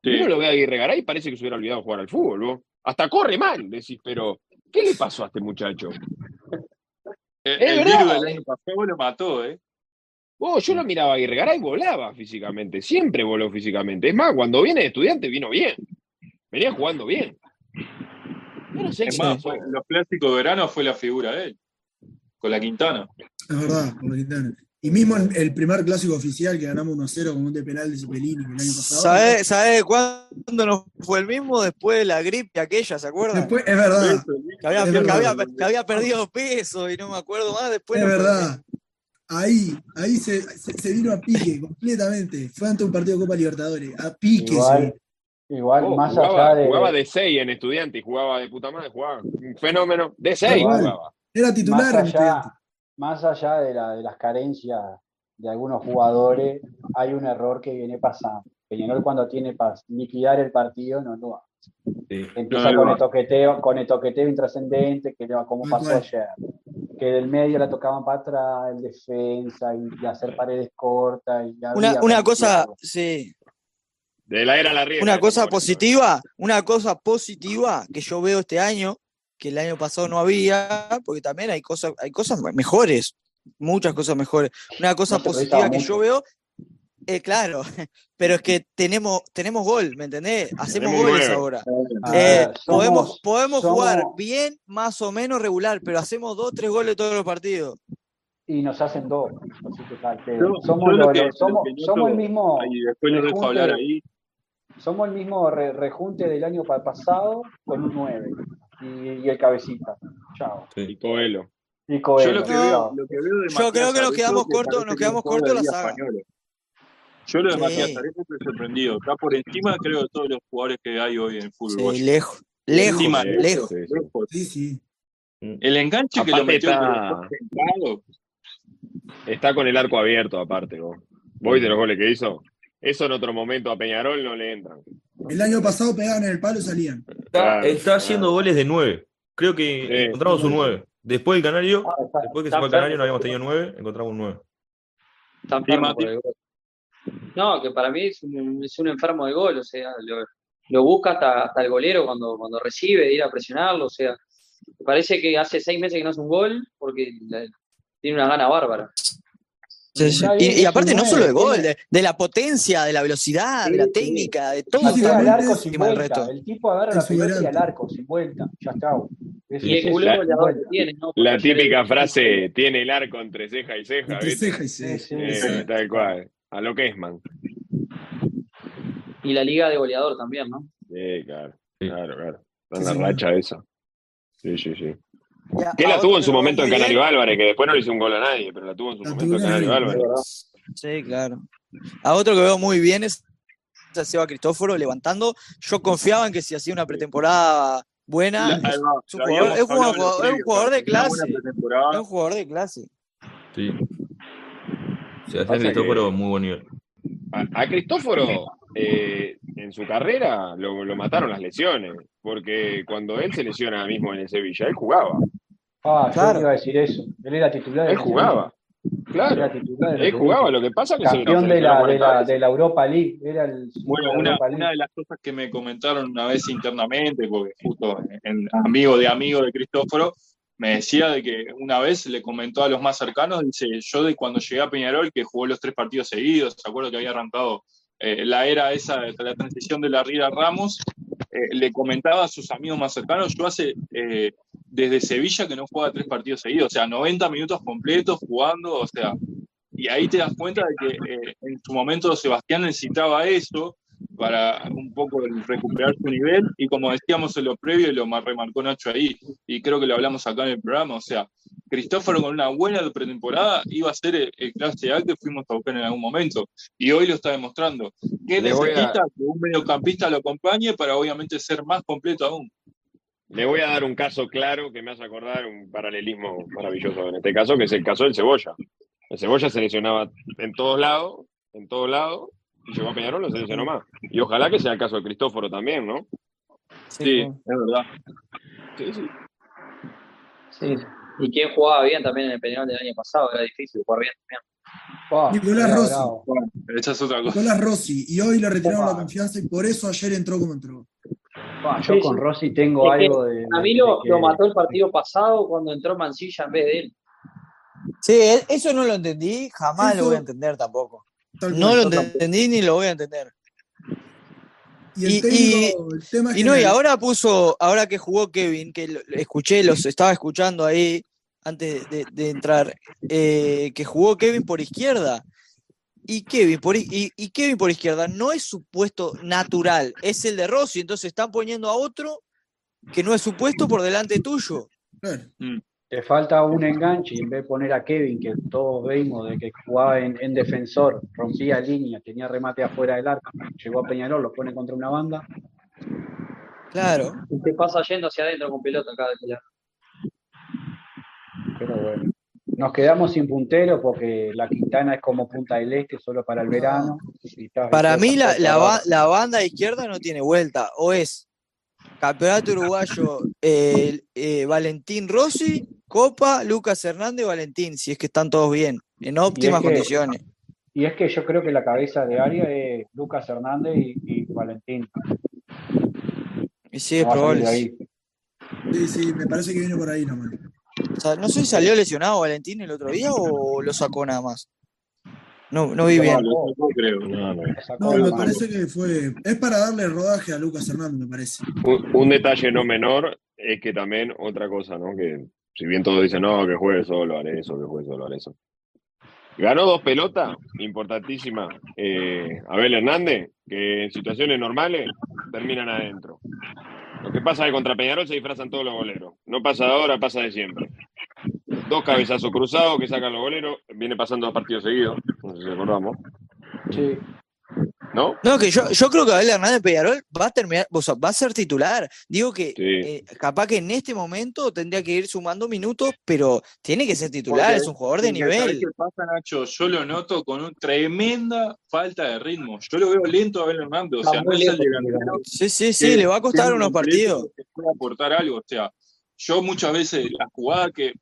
Sí. Uno lo ve a Aguirre Garay y parece que se hubiera olvidado jugar al fútbol. bo. Hasta corre mal, decís, pero ¿qué le pasó a este muchacho? (laughs) El, Es el verdad. virus del año pasado lo mató, ¿eh? Oh, yo lo miraba a Aguirre volaba físicamente, siempre voló físicamente. Es más, cuando viene de estudiante vino bien, venía jugando bien. Yo no sé Es qué más, fue- los clásicos de verano fue la figura de él, con la Quintana. Es verdad, por Quintana. Y mismo en el primer clásico oficial que ganamos 1-0 con un de penal de Cepelini el año pasado. ¿Sabés sabe cuándo nos fue el mismo? Después de la gripe aquella, ¿se acuerdan? Después, es verdad, que, había, es que verdad. había- que había perdido peso y no me acuerdo más. Después es no fue- verdad. Ahí, ahí se, se- se vino a pique (laughs) completamente. Fue ante un partido de Copa Libertadores. A pique Igual, igual Oh, más jugaba, allá de. jugaba de 6 en estudiante y jugaba de puta madre, jugaba un fenómeno. De 6 Igual. jugaba. Era más titular en allá, más allá de, la- de las carencias de algunos jugadores, hay un error que viene pasando. Peñarol cuando tiene para liquidar el partido no lo hace. Sí. Empieza No, con el toqueteo, con el toqueteo intrascendente, que le- como Tal pasó ayer. Que del medio la tocaban para atrás, el defensa, y, y hacer paredes cortas. Y Una, una cosa, sí, De la era la riega. una cosa positiva, una cosa positiva que yo veo este año, que el año pasado no había, porque también hay cosas, hay cosas mejores, muchas cosas mejores. Una cosa No positiva que mucho. yo veo, eh, claro, (laughs) pero es que tenemos, tenemos gol, ¿me entendés? Hacemos Tenemos goles ahora. Eh, ver, podemos somos- podemos jugar bien, más o menos regular, pero hacemos dos, tres goles todos los partidos. y nos hacen dos. Así que tal, que Yo- somos, lo que- el mismo. Ahí después lo dejo rejunte- hablar ahí. Somos el mismo re- rejunte del año pa- pasado con un 9 y, y el cabecita. Chao. Y Coelho. Y Coelho, Yo lo que, No, veo, lo que veo de yo Matías creo que nos quedamos cortos- nos que quedamos cortos la saga. Yo lo de Sí. Matías estoy sorprendido. Está por encima, creo, de todos los jugadores que hay hoy en el fútbol. Sí, lejos, lejos, Encima, lejos. Sí, sí. lejos. Sí, sí. El enganche que lo metió está- Está con el arco abierto, aparte. vos. Voy de los goles que hizo. Eso en otro momento a Peñarol no le entran. El año pasado pegaban en el palo y salían. Está, Claro, está haciendo claro. goles de 9. Creo que Sí. encontramos un 9. Después del Canario, Ah, está- después que se fue al Canario no habíamos tenido 9, encontramos un 9. Está enfermo Mati. El. No, que para mí es un, es un enfermo de gol, o sea, lo, lo busca hasta, hasta el golero cuando, cuando recibe, de ir a presionarlo, o sea, me parece que hace seis meses que no hace un gol porque la- tiene una gana bárbara. Sí, sí. Y, aparte no solo de nueve, gol, de, de la potencia, de la velocidad, de la técnica, de todo. Al arco sin vuelta. El tipo agarra Es la pelota y al arco sin vuelta. Ya está. Es- Y el culo que vuelta. tiene, ¿no? La típica el- frase, tiene el arco entre ceja y ceja. Entre ¿viste? ceja y Sí, ceja. sí, Eh, sí. tal cual. A lo que es, man. Y la liga de goleador también, ¿no? Sí, claro. Claro, claro. Está en la racha esa. Sí, sí, sí. Ya, Que la tuvo en su momento en Canario bien, Álvarez, que después no le hizo un gol a nadie, pero la tuvo en su La momento en Canario. Álvarez. Sí, claro. A otro que veo muy bien es a Seba Cristóforo levantando. Yo confiaba en que si hacía una pretemporada buena, La- es, un jugador, es un jugador- los es un previos, jugador de clase. Es un jugador de clase. Sí. Sebastián Cristóforo, muy buen nivel. A, a Cristóforo, eh, en su carrera, lo, lo mataron las lesiones. Porque cuando él se lesiona mismo en el Sevilla, él jugaba. Ah, yo Claro. iba a decir eso. Él era titular. Él jugaba. Claro. Era titular Él jugaba. Lo que pasa es que se le Campeón de la, de, 40 la, veces. de la Europa League. Era el Bueno, de la una, Europa League. una de las cosas que me comentaron una vez internamente, porque justo en, amigo de amigo de Cristóforo, me decía de que una vez le comentó a los más cercanos, dice, yo de cuando llegué a Peñarol, que jugó los tres partidos seguidos, se acuerdo que había arrancado eh, la era esa, la transición de la Riera Ramos, eh, le comentaba a sus amigos más cercanos, yo hace eh, desde Sevilla que no juega tres partidos seguidos, o sea, 90 minutos completos jugando, o sea, y ahí te das cuenta de que en su momento Sebastián necesitaba eso, para un poco recuperar su nivel. Y como decíamos en lo previo, y lo remarcó Nacho ahí, y creo que lo hablamos acá en el programa, o sea, Cristóforo con una buena pretemporada iba a ser el, el clase A que fuimos a buscar en algún momento. Y hoy lo está demostrando. ¿Qué Le voy a- necesita que un mediocampista lo acompañe para obviamente ser más completo aún? Le voy a dar un caso claro que me hace acordar un paralelismo maravilloso en este caso, que es el caso del Cebolla. El Cebolla se lesionaba en todos lados, en todos lados, llegó a Peñarol, lo se lesionó más. Y ojalá que sea el caso de Cristóforo también, ¿no? Sí, es verdad. Sí, sí. Sí. Y quien jugaba bien también en el Peñarol del año pasado, era difícil jugar bien también. Nicolás Rossi. bravo. Bueno, esa es otra cosa. Nicolás Rossi, y hoy le retiraron la confianza y por eso ayer entró como entró. Yo Sí, con. Rossi tengo Es algo de. A mí lo, que- lo mató el partido pasado cuando entró Mancilla en vez de él. Sí, e- eso no lo entendí, jamás lo voy a entender tampoco. Tal No cual. lo entendí ni lo voy a entender. Y el y- técnico, el tema es Y no, y ahora puso, ahora que jugó Kevin, que lo- escuché, los estaba escuchando ahí antes de, de entrar, eh, que jugó Kevin por izquierda. Y Kevin, por, y, y Kevin por izquierda no es su puesto natural, es el de Rossi, entonces están poniendo a otro que no es su puesto por delante tuyo. Claro. Te falta un enganche y en vez de poner a Kevin, que todos vimos de que jugaba en, en defensor, rompía línea, tenía remate afuera del arco, llegó a Peñarol, lo pone contra una banda. Claro. Y te pasa yendo hacia adentro con pelota vez que la- Pero bueno, nos quedamos sin puntero porque la Quintana es como Punta del Este, solo para el verano. y Para mí la, la banda izquierda no tiene vuelta, o es Campeonato Uruguayo eh, eh, Valentín Rossi, Copa, Lucas Hernández, Valentín, si es que están todos bien, en óptimas que- condiciones. Y es que yo creo que la cabeza de área es Lucas Hernández y, y Valentín. Y sí, es No probable. Sí, sí, me parece que viene por ahí nomás. O sea, no sé si salió lesionado Valentín el otro día o lo sacó nada más. No, no vi bien. No, sacó, creo. No, no. No, me parece que fue. Es para darle rodaje a Lucas Hernández, me parece. Un, un detalle no menor es que también otra cosa, ¿no? Que si bien todos dicen, no, que juegue solo, haré eso, que juegue solo, haré eso. Ganó dos pelotas, importantísimas. Eh, Abel Hernández, que en situaciones normales terminan adentro. Lo que pasa es que contra Peñarol se disfrazan todos los goleros. No pasa de ahora, pasa de siempre. Dos cabezazos cruzados que sacan los goleros. Viene pasando dos partidos seguidos. No sé si recordamos. Sí. ¿No? No, que yo, yo creo que Abel Hernández Peñarol va a terminar, o sea, va a ser titular. Digo que Sí. eh, capaz que en este momento tendría que ir sumando minutos, pero tiene que ser titular, Porque- es un jugador de porque ¿sabés nivel. qué pasa, Nacho? Yo lo noto con una tremenda falta de ritmo. Yo lo veo lento a Abel Hernández. O sea, no es el delantero Sí, sí, sí, que le va a costar unos partidos. puede aportar algo. O sea, yo muchas veces la jugada que,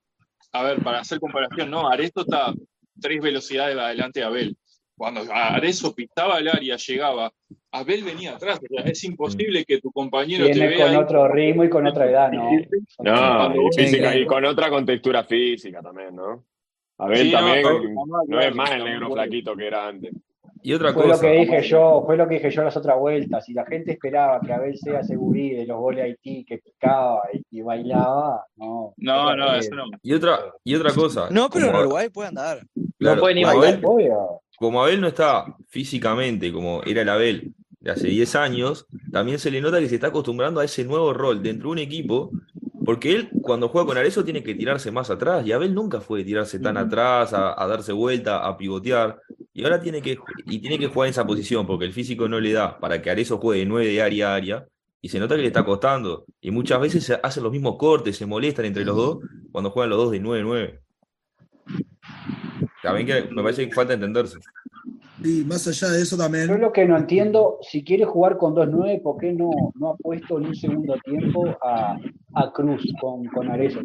a ver, para hacer comparación, no, Aresto está tres velocidades adelante de Abel. Cuando Arezo pintaba el área, llegaba, Abel venía atrás. O sea, es imposible que tu compañero te Viene vea con ahí. otro ritmo y con otra edad, ¿no? No, y, física, con otra contextura física también, ¿no? Abel Sí, también no, no, no, es más el negro flaquito que era antes. Y otra Fue lo cosa, que dije yo, fue lo que dije yo las otras vueltas. Si la gente esperaba que Abel sea segurí de los goles Haití, que picaba y, y bailaba, no. No, no, eso no. y otra, y otra cosa. No, pero en Uruguay puede andar. claro, No puede ni bailar. Obvio. Como Abel no está físicamente como era el Abel de hace 10 años, también se le nota que se está acostumbrando a ese nuevo rol dentro de un equipo, porque él cuando juega con Arezzo tiene que tirarse más atrás, y Abel nunca fue de tirarse tan atrás, a, a darse vuelta, a pivotear, y ahora tiene que, y tiene que jugar en esa posición, porque el físico no le da para que Arezzo juegue 9 de área a área, y se nota que le está costando, y muchas veces se hacen los mismos cortes, se molestan entre los dos cuando juegan los dos de 9-9. También que me parece que falta entenderse. Sí, más allá de eso Yo también. lo que no entiendo, si quiere jugar con 2-9, ¿por qué no, no ha puesto en un segundo tiempo a, a Cruz con, con Arezzo?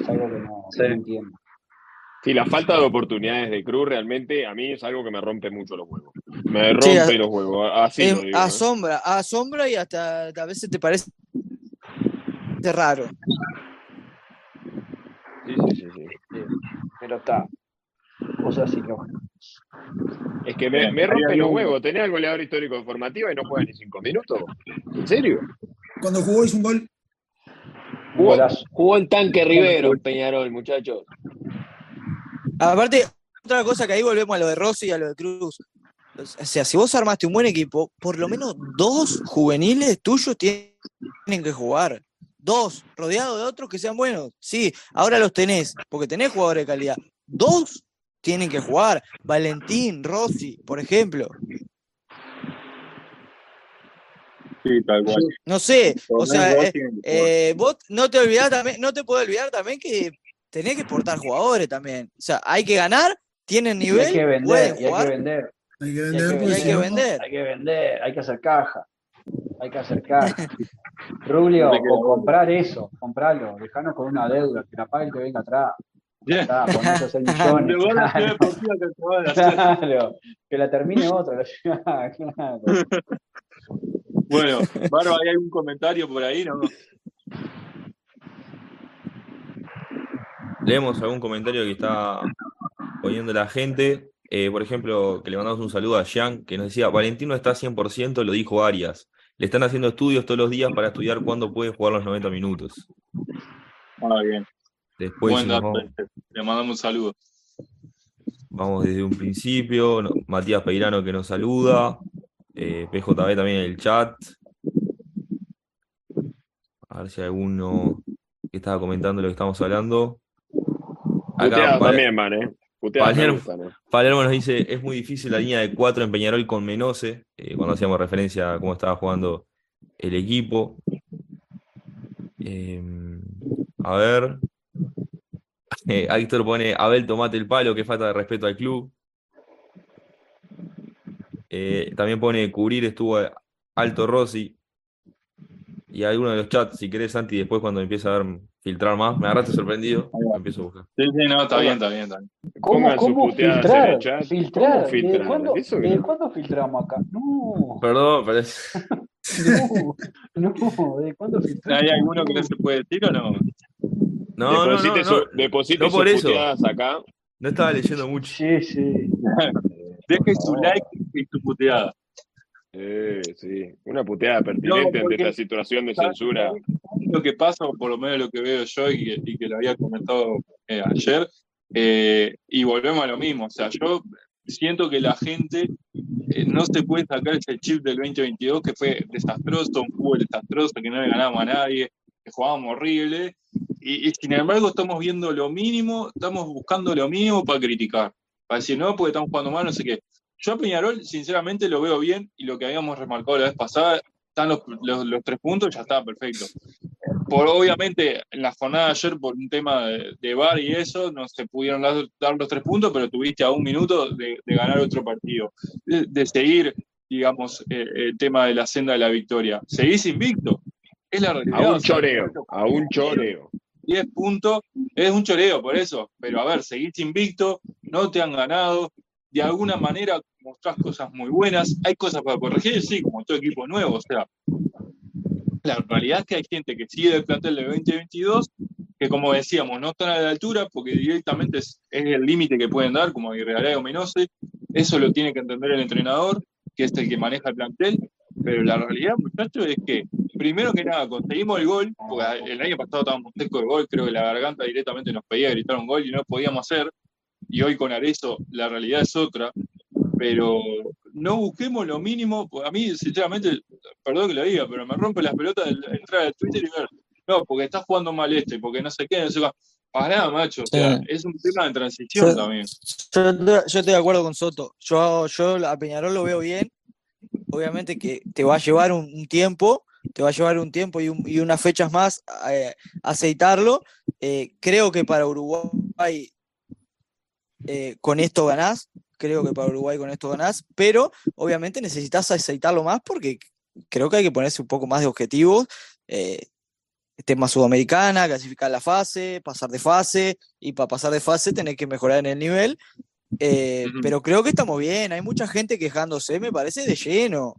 Es algo que no, Sí. no entiendo. Sí, la falta de oportunidades de Cruz realmente a mí es algo que me rompe mucho los huevos. Me Sí, rompe a- los huevos, así Eh, lo digo. ¿eh? asombra, asombra y hasta a veces te parece raro. Sí, sí, sí, sí. Pero está. Cosas ilógicas. Es que me, Bien, me ahí rompe hay los un- huevos. Tenés al goleador histórico de formativa y no juega ni cinco minutos. ¿En serio? Cuando jugó hizo un gol. Jugó, jugó el tanque Rivero, Peñarol, muchachos. Aparte, otra cosa que ahí volvemos a lo de Rossi y a lo de Cruz. O sea, si vos armaste un buen equipo, por lo menos dos juveniles tuyos tienen que jugar. Dos, rodeados de otros que sean buenos. Sí, ahora los tenés, porque tenés jugadores de calidad. Dos tienen que jugar. Valentín, Rossi, por ejemplo. Sí, tal cual. No sé, o sea, eh, eh, vos no te olvidás también, no te puedo olvidar también que tenés que exportar jugadores también. O sea, hay que ganar, tienen Y nivel, hay que vender, pueden hay que vender. Hay que Y hay vender, que hay que vender. Hay que vender, hay que hacer caja. Hay que hacer caja. (laughs) Rubio, o comprar eso, compralo, dejanos con una deuda, que la pague el que venga atrás. Ya Bien. está, con esos 6 De millones. Claro, que claro, que la termine la ciudad, (laughs) claro. Bueno, Barba, ¿hay algún comentario por ahí? No? Leemos algún comentario que está poniendo la gente. Eh, por ejemplo, que le mandamos un saludo a Jean, que nos decía, Valentino está 100%, lo dijo Arias. Le están haciendo estudios todos los días para estudiar cuándo puede jugar los 90 minutos. Ah, bien. Después Buen nos dato. vamos, este. Le mandamos un saludo. vamos desde un principio. no- Matías Peirano que nos saluda. eh, PJB también en el chat. A ver si hay alguno que estaba comentando lo que estamos hablando. Acá, Val- también van, ¿eh? Palermo. gustan, ¿eh? Palermo nos dice, es muy difícil la línea de cuatro en Peñarol con Menose, eh, cuando hacíamos referencia a cómo estaba jugando el equipo. Eh, a ver. Eh, Héctor pone, Abel, tomate el palo, que falta de respeto al club. Eh, también pone, cubrir estuvo Alto Rossi. Y alguno de los chats, si querés, Santi, después cuando empiece a ver, filtrar más, me agarraste sorprendido, empiezo a buscar. Sí, sí, no, está bien, está bien, está bien. ¿Cómo, Pongan sus cómo puteadas en filtrar? el chat. Filtrar. ¿Cómo cuándo, Eso que desde no- cuándo filtramos acá? No, Perdón, pero (laughs) es- no, no, ¿desde cuándo filtramos? ¿Hay alguno que no se puede decir o no? No, no, no, deposite no, su- deposite no por sus puteadas acá. no estaba leyendo mucho. Sí, sí. (laughs) Deje su like y su puteada. Eh, sí, una puteada pertinente ante esta situación de censura. Lo que pasa, por lo menos lo que veo yo y que, y que lo había comentado eh, ayer, eh, y volvemos a lo mismo. O sea, yo siento que la gente eh, no se puede sacar ese chip del 2022 que fue desastroso, un fútbol desastroso, que no le ganábamos a nadie, que jugábamos horrible. Y, y sin embargo, estamos viendo lo mínimo, estamos buscando lo mínimo para criticar. Para decir, no, porque estamos jugando mal, no sé qué. Yo a Peñarol, sinceramente, lo veo bien y lo que habíamos remarcado la vez pasada, están los, los- los tres puntos, ya está, perfecto. Por obviamente, en la jornada de ayer, por un tema de, de VAR y eso, no se pudieron dar, dar los tres puntos, pero tuviste a un minuto de, de ganar otro partido, de, de seguir, digamos, eh, el tema de la senda de la victoria. Seguís invicto. Es la realidad. A un choreo, a un choreo. 10 puntos, es un choreo por eso, pero a ver, seguís invicto, no te han ganado, de alguna manera mostrás cosas muy buenas, hay cosas para corregir, sí, como todo equipo nuevo, o sea, la realidad es que hay gente que sigue del plantel del 2022, que como decíamos, no están a la altura porque directamente es, es el límite que pueden dar, como Aguirre o Menose, eso lo tiene que entender el entrenador, que es el que maneja el plantel, pero la realidad, muchachos, es que primero que nada conseguimos el gol, porque el año pasado estábamos seco de gol, creo que la garganta directamente nos pedía gritar un gol y no lo podíamos hacer, y hoy con Arezo la realidad es otra, pero no busquemos lo mínimo, a mí sinceramente, perdón que lo diga, pero me rompe las pelotas de entrar a Twitter y ver, no, porque está jugando mal este, porque no sé qué, no sé qué. Pará, macho, o sea, Sí. es un tema de transición también. Yo, estoy- yo estoy de acuerdo con Soto. Yo, yo a Peñarol lo veo bien. Obviamente que te va a llevar un, un tiempo, te va a llevar un tiempo y, un- y unas fechas más eh, aceitarlo. Eh, creo que para Uruguay eh, con esto ganás. Creo que para Uruguay con esto ganás. Pero obviamente necesitas aceitarlo más porque creo que hay que ponerse un poco más de objetivos. Eh, tema sudamericana, clasificar la fase, pasar de fase, y para pasar de fase tenés que mejorar en el nivel. Eh. Pero creo que estamos bien, hay mucha gente quejándose, me parece de lleno.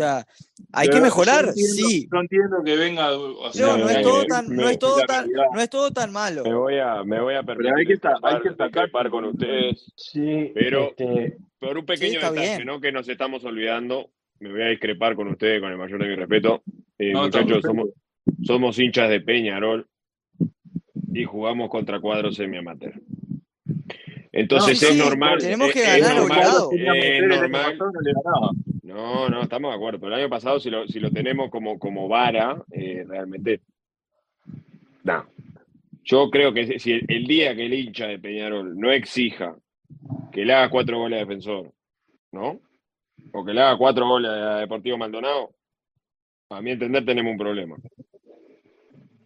O sea, hay Pero que yo mejorar, entiendo- sí. Yo entiendo que venga. O sea, No, no es todo tan, no es todo la tan, realidad. no es todo tan malo. Me voy a, me voy a permitir hay que hay discrepar con ustedes Sí, Pero- este, por un pequeño detalle, bien. ¿no? Que nos estamos olvidando. Me voy a discrepar con ustedes con el mayor de mi respeto. Eh, No, muchachos, somos, somos hinchas de Peñarol y jugamos contra cuadros semi-amateur. Entonces Sí, es normal. tenemos es- que es ganar normal- obligado. es normal. No. No, estamos de acuerdo. Pero el año pasado, si lo, si lo tenemos como, como vara, eh, realmente. No. Yo creo que si el, el día que el hincha de Peñarol no exija que le haga cuatro goles a defensor, ¿no? O que le haga cuatro goles a Deportivo Maldonado, a mi entender tenemos un problema.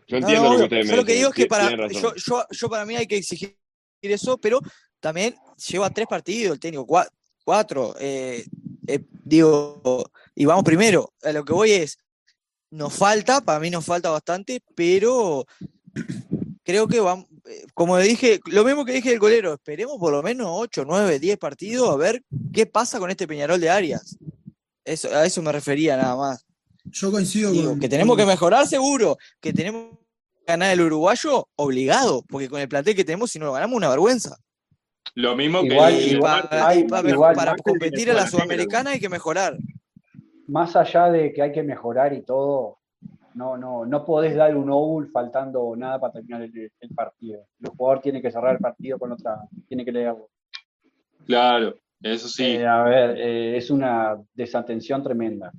Yo entiendo no, lo que ustedes me Yo lo que digo es que para, yo, yo, yo para mí hay que exigir eso, pero también lleva tres partidos el técnico, cua- cuatro. eh, eh, digo, y vamos primero. A lo que voy es, nos falta, para mí nos falta bastante, pero creo que vamos, eh, como dije, lo mismo que dije del golero, esperemos por lo menos 8, 9, 10 partidos a ver qué pasa con este Peñarol de Arias. Eso, a eso me refería nada más. Yo coincido Digo, con. que tenemos que mejorar seguro, que tenemos que ganar el uruguayo obligado, porque con el plantel que tenemos, si no lo ganamos, una vergüenza. Lo mismo que Igual- para, hay- para- igual- para Martes competir a la sudamericana hay que mejorar. más allá de que hay que mejorar y todo, no, no, no podés dar un owl faltando nada para terminar el, el partido. El jugador tiene que cerrar el partido con otra, tiene que leerlo. Claro, eso sí. Eh, a ver, eh, es una desatención tremenda.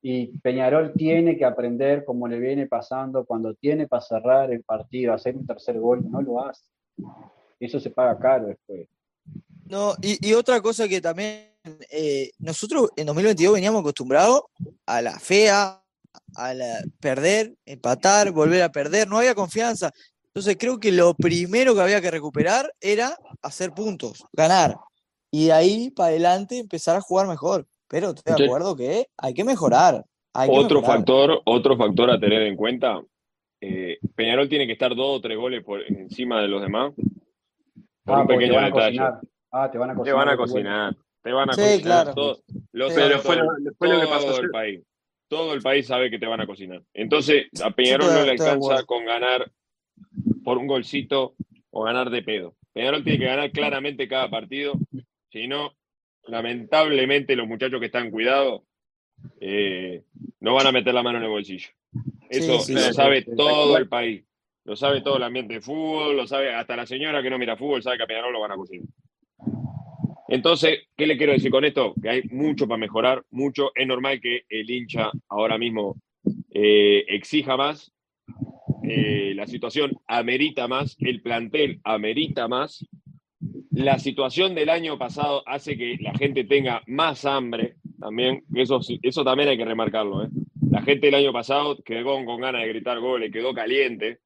Y Peñarol tiene que aprender como le viene pasando cuando tiene para cerrar el partido, hacer un tercer gol, no lo hace. Eso se paga caro después. No, y, y otra cosa que también, eh, nosotros en 2022 veníamos acostumbrados a la fea, a la perder, empatar, volver a perder, no había confianza. Entonces creo que lo primero que había que recuperar era hacer puntos, ganar. Y de ahí para adelante empezar a jugar mejor. Pero estoy de acuerdo que hay que mejorar. hay que Otro mejorar. factor, otro factor a tener en cuenta, eh, Peñarol tiene que estar dos o tres goles por encima de los demás. Por Ah, un porque te pequeño van a detalle. cocinar. Ah, te van a Te cocinar. van a cocinar, te van a Sí, cocinar. claro. Todo, lo Sí. sabe Pero fue lo, fue lo que pasó todo el país. Todo el país sabe que te van a cocinar. Entonces, a Peñarol no le alcanza con ganar por un golcito o ganar de pedo. Peñarol tiene que ganar claramente cada partido. Si no, lamentablemente los muchachos que están cuidados eh, no van a meter la mano en el bolsillo. Eso Sí, sí, lo sí, sabe sí, sí. todo el país. Lo sabe todo el ambiente de fútbol, lo sabe hasta la señora que no mira fútbol, sabe que a Peñarol lo van a cocinar. Entonces, ¿qué le quiero decir con esto? Que hay mucho para mejorar, mucho. Es normal que el hincha ahora mismo eh, exija más, eh, la situación amerita más, el plantel amerita más. La situación del año pasado hace que la gente tenga más hambre también, eso, eso también hay que remarcarlo. ¿eh? La gente del año pasado quedó con ganas de gritar goles, quedó caliente.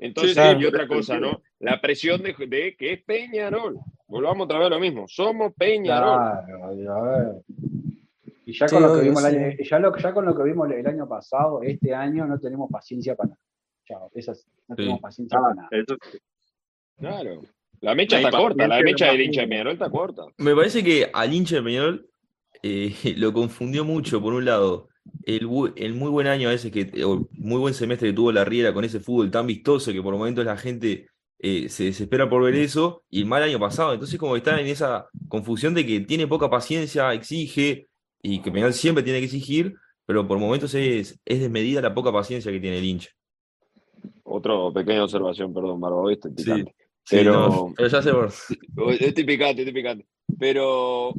Entonces, Sí, sí, y otra cosa, ¿no? La presión de, de que es Peñarol. Volvamos otra vez a lo mismo. Somos Peñarol. Claro, y a ver. Y ya Sí, con, lo que vimos el sí. año, ya, lo- ya con lo que vimos el año pasado, este año no tenemos paciencia para nada. Chao, esas, no Sí. tenemos paciencia Ah, para nada. eso sí. Claro. La mecha La está corta, la mecha del hincha de. Peñarol está corta. Me parece que al hincha de Peñarol eh, (laughs) lo confundió mucho, por un lado, el, muy buen año a veces que, o muy buen semestre que tuvo la Riera con ese fútbol tan vistoso que por momentos la gente eh, se desespera por ver eso, y el mal año pasado. Entonces, como que está en esa confusión de que tiene poca paciencia, exige, y que Peñarol siempre tiene que exigir, pero por momentos es, es desmedida la poca paciencia que tiene el hincha. Otro pequeña observación, perdón, Sí, picante. sí, Pero- no, pero ya sé por. Estoy picante, estoy picante. Pero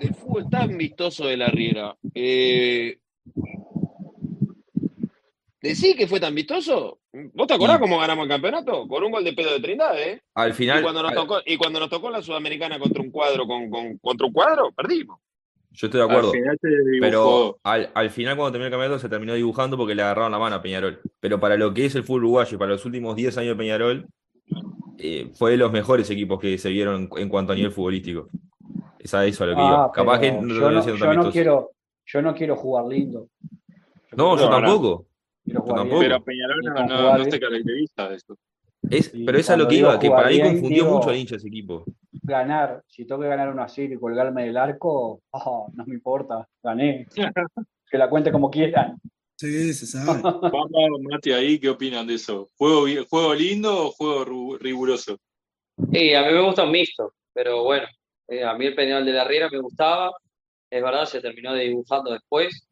el fútbol tan vistoso de la Riera. Eh... ¿Decí que fue tan vistoso? ¿Vos te acordás Sí. cómo ganamos el campeonato? Con un gol de pedo de Trindade, ¿eh? Al Y final, cuando nos al- tocó, y cuando nos tocó la Sudamericana contra un cuadro, con, con- contra un cuadro, perdimos. yo estoy de acuerdo. Al final se dibujó. Pero al, al final, cuando terminó el campeonato, se terminó dibujando porque le agarraron la mano a Peñarol. Pero para lo que es el fútbol uruguayo y para los últimos 10 años de Peñarol, eh, fue de los mejores equipos que se vieron en, en cuanto a nivel futbolístico. Es a eso a lo que Ah, iba. Capaz que no lo yo, terminó no, siendo yo tan no quiero, yo no quiero jugar lindo. No, yo No, no. tampoco. Quiero jugar tampoco. bien. Pero Peñarol no, no- jugar no se caracteriza de eso. Es, pero es a lo que iba, que para ahí confundió digo- mucho al hincha ese equipo. Ganar, si tengo que ganar una serie y colgarme del arco, oh, no me importa, gané. (laughs) que la cuente como quieran. Sí, se sabe. (laughs) Vamos, Mati, ahí, ¿qué opinan de eso? ¿Juego, juego lindo o juego riguroso? Sí, a mí me gusta un mixto, pero bueno, eh, a mí el Peñarol de la Riera me gustaba, es verdad, se terminó dibujando después,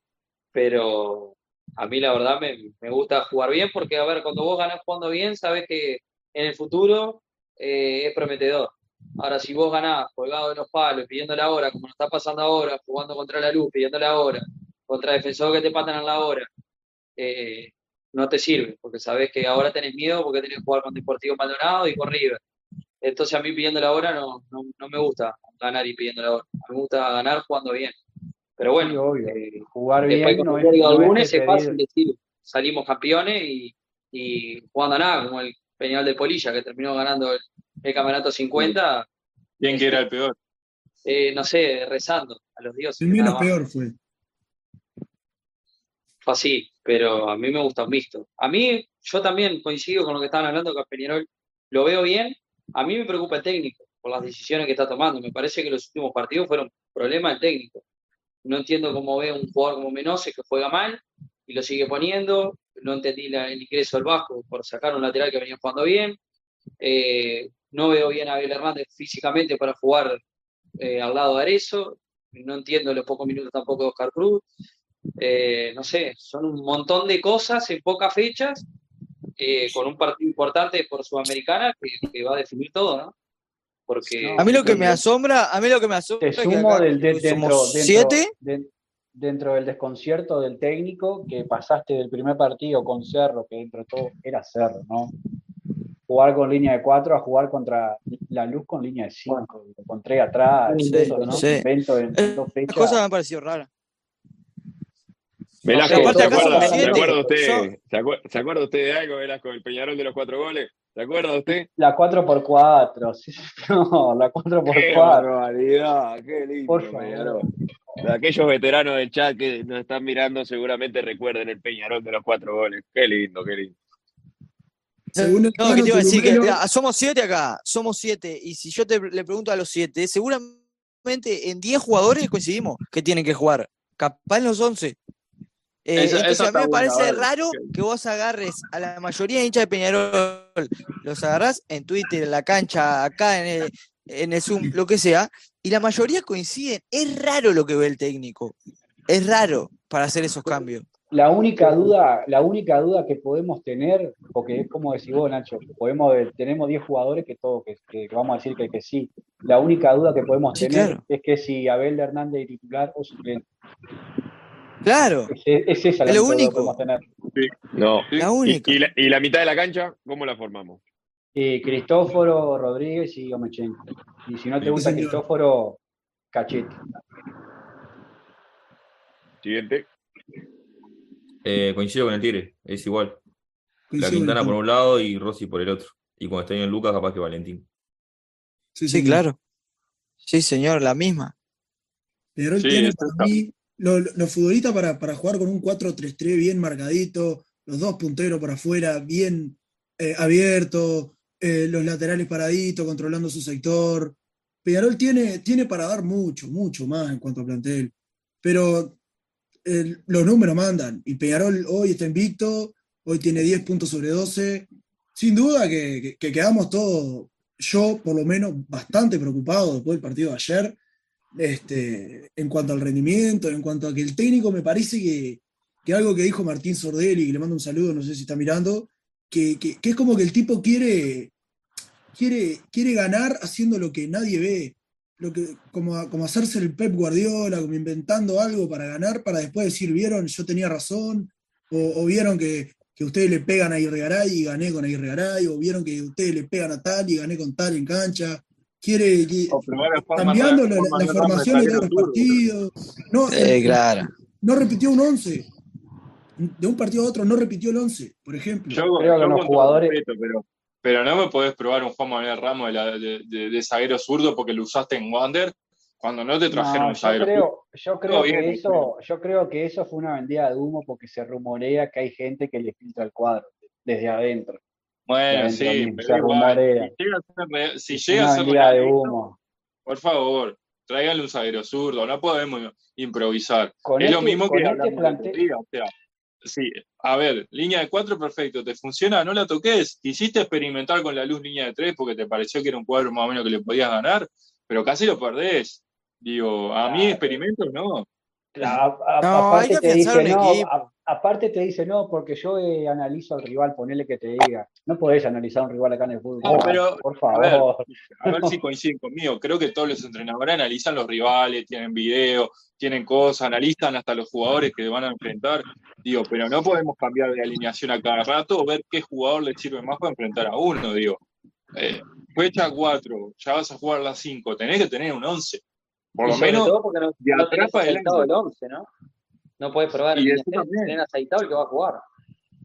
pero a mí la verdad me, me gusta jugar bien porque, a ver, cuando vos ganás jugando bien, sabes que en el futuro eh, es prometedor. Ahora, si vos ganás colgado de los palos, pidiendo la hora, como nos está pasando ahora, jugando contra la luz, pidiendo la hora, contra defensores que te patan a la hora, eh, no te sirve, porque sabés que ahora tenés miedo porque tenés que jugar con Deportivo Maldonado y con River. Entonces a mí pidiendo la hora no, no, no me gusta ganar y pidiendo la hora. Me gusta ganar jugando bien. Pero bueno, Sí, obvio. eh, Jugar después bien con no el es, fácil decir salimos campeones y, y jugando a nada, como el Peñal de Polilla que terminó ganando el, el campeonato 50, ¿Quién que era el peor? eh, no sé, rezando a los dioses. El menos peor fue. Fue así, pero a mí me gusta un mixto. A mí, yo también coincido con lo que estaban hablando, que a Peñarol lo veo bien. A mí me preocupa el técnico por las decisiones que está tomando. Me parece que los últimos partidos fueron problema del técnico. No entiendo cómo ve un jugador como Menose que juega mal y lo sigue poniendo. No entendí el ingreso del Vasco por sacar un lateral que venía jugando bien. Eh, no veo bien a Abel Hernández físicamente para jugar eh, al lado de Arezo. No entiendo los pocos minutos tampoco de Oscar Cruz. Eh, no sé, son un montón de cosas en pocas fechas, con un partido importante por Sudamericana que, que va a definir todo, ¿no? Porque A mí lo que me asombra, a mí lo que me asombra Te es que sumo del, de- dentro, somos dentro- siete. de- dentro del desconcierto del técnico que pasaste del primer partido con Cerro, que dentro de todo era Cerro, ¿no? Jugar con línea de cuatro a jugar contra la luz con línea de cinco, lo encontré atrás, Sí, eso, ¿no? sí. Invento en dos Las fechas. cosas me han parecido raras. Velasco, sé, aparte ¿se acuerda, somos ¿se siete. acuerda usted, ¿se, acuer- se acuerda usted de algo, Velasco, del Peñarol de los cuatro goles? ¿Se acuerda usted? La 4x4, sí, (laughs) no, la 4x4. ¡Qué barbaridad! ¡Qué lindo! Por favor. Peñarol! Aquellos veteranos del chat que nos están mirando seguramente recuerden el Peñarol de los cuatro goles. ¡Qué lindo, qué lindo! Según el No, que te iba a decir que mira, somos siete acá, somos siete. Y si yo te le pregunto a los siete, seguramente en 10 jugadores coincidimos que tienen que jugar. Capaz en los 11. Eh, entonces a mí me parece raro que vos agarres a la mayoría de hinchas de Peñarol, los agarrás en Twitter, en la cancha, acá en el, en el Zoom, lo que sea, y la mayoría coinciden. Es raro lo que ve el técnico. Es raro para hacer esos cambios. La única duda, la única duda que podemos tener, porque es como decís vos, Nacho, podemos, tenemos 10 jugadores que todos, que, que vamos a decir que, que sí. La única duda que podemos Sí, tener claro. es que si Abel Hernández es titular o suplente. Claro, Es, es esa la Es lo única duda que único. podemos tener. No. la ¿Y, única. y la, y la mitad de la cancha, cómo la formamos? Eh, Cristóforo, Rodríguez y Omechenko. Y si no te Sí, gusta. Cristóforo, Cachete. Siguiente. Eh, coincido con el Tigre, es igual. La Quintana por un lado y Rossi por el otro. Y cuando está en Lucas, capaz que Valentín. Sí, Sí, claro. Sí, señor, la misma. Peñarol Sí, tiene para está. mí lo- lo- los futbolistas para, para jugar con un 4-3-3 bien marcadito, los dos punteros para afuera bien eh, abiertos, eh, los laterales paraditos, controlando su sector. Peñarol tiene, tiene para dar mucho, mucho más en cuanto a plantel, pero eh, los números mandan y Peñarol hoy está invicto, hoy tiene 10 puntos sobre 12. Sin duda que, que- que quedamos todos, yo por lo menos, bastante preocupado después del partido de ayer este, en cuanto al rendimiento, en cuanto a que el técnico me parece que, que algo que dijo Martín Sordelli, que le mando un saludo, no sé si está mirando, que, que- es como que el tipo quiere, quiere, quiere ganar haciendo lo que nadie ve, lo que, como, como hacerse el Pep Guardiola, como inventando algo para ganar, para después decir, vieron, yo tenía razón, o, o vieron que, que ustedes le pegan a Irregaray y gané con Irregaray, o vieron que ustedes le pegan a tal y gané con tal en cancha. Quiere, la cambiando la, la de formación los partidos. No, Eh, el- claro. no repitió un 11. De un partido a otro no repitió el 11, por ejemplo. Yo, Creo que yo los jugadores- respeto, pero, pero no me podés probar un Juan Manuel Ramos de, la- de- de- de zaguero zurdo porque lo usaste en Wander cuando no te trajeron No, un yo zaguero creo, yo creo que bien, eso, yo creo que eso fue una vendida de humo porque se rumorea que hay gente que le filtra el cuadro desde adentro. Bueno, sí, pero igual, si llega a ser real, si de humo. por favor, tráiganle un zaguero zurdo, no podemos improvisar. Con es lo este- mismo con que este día, o sea, sí, a ver, línea de cuatro, perfecto, ¿te funciona? No la toques, quisiste experimentar con la luz línea de tres porque te pareció que era un cuadro más o menos que le podías ganar, pero casi lo perdés. Digo, a mí Claro. experimentos no. A- a- No, hay aparte que te dice, un no, equipo. a- aparte te dice, no, porque yo eh, analizo al rival, ponele que te diga. No podés analizar a un rival acá en el fútbol. No, pero, por a ver, favor. A ver si coinciden conmigo. Creo que todos los entrenadores analizan los rivales, tienen video, tienen cosas, analizan hasta los jugadores que van a enfrentar. Digo, pero no podemos cambiar de alineación a cada rato o ver qué jugador le sirve más para enfrentar a uno. Digo, eh, fecha 4, ya vas a jugar las 5, tenés que tener un 11. Por lo menos todo porque no, de atrás aceitado el adelante. 11, ¿no? No puedes probar Y el eso también. tener aceitado el que va a jugar.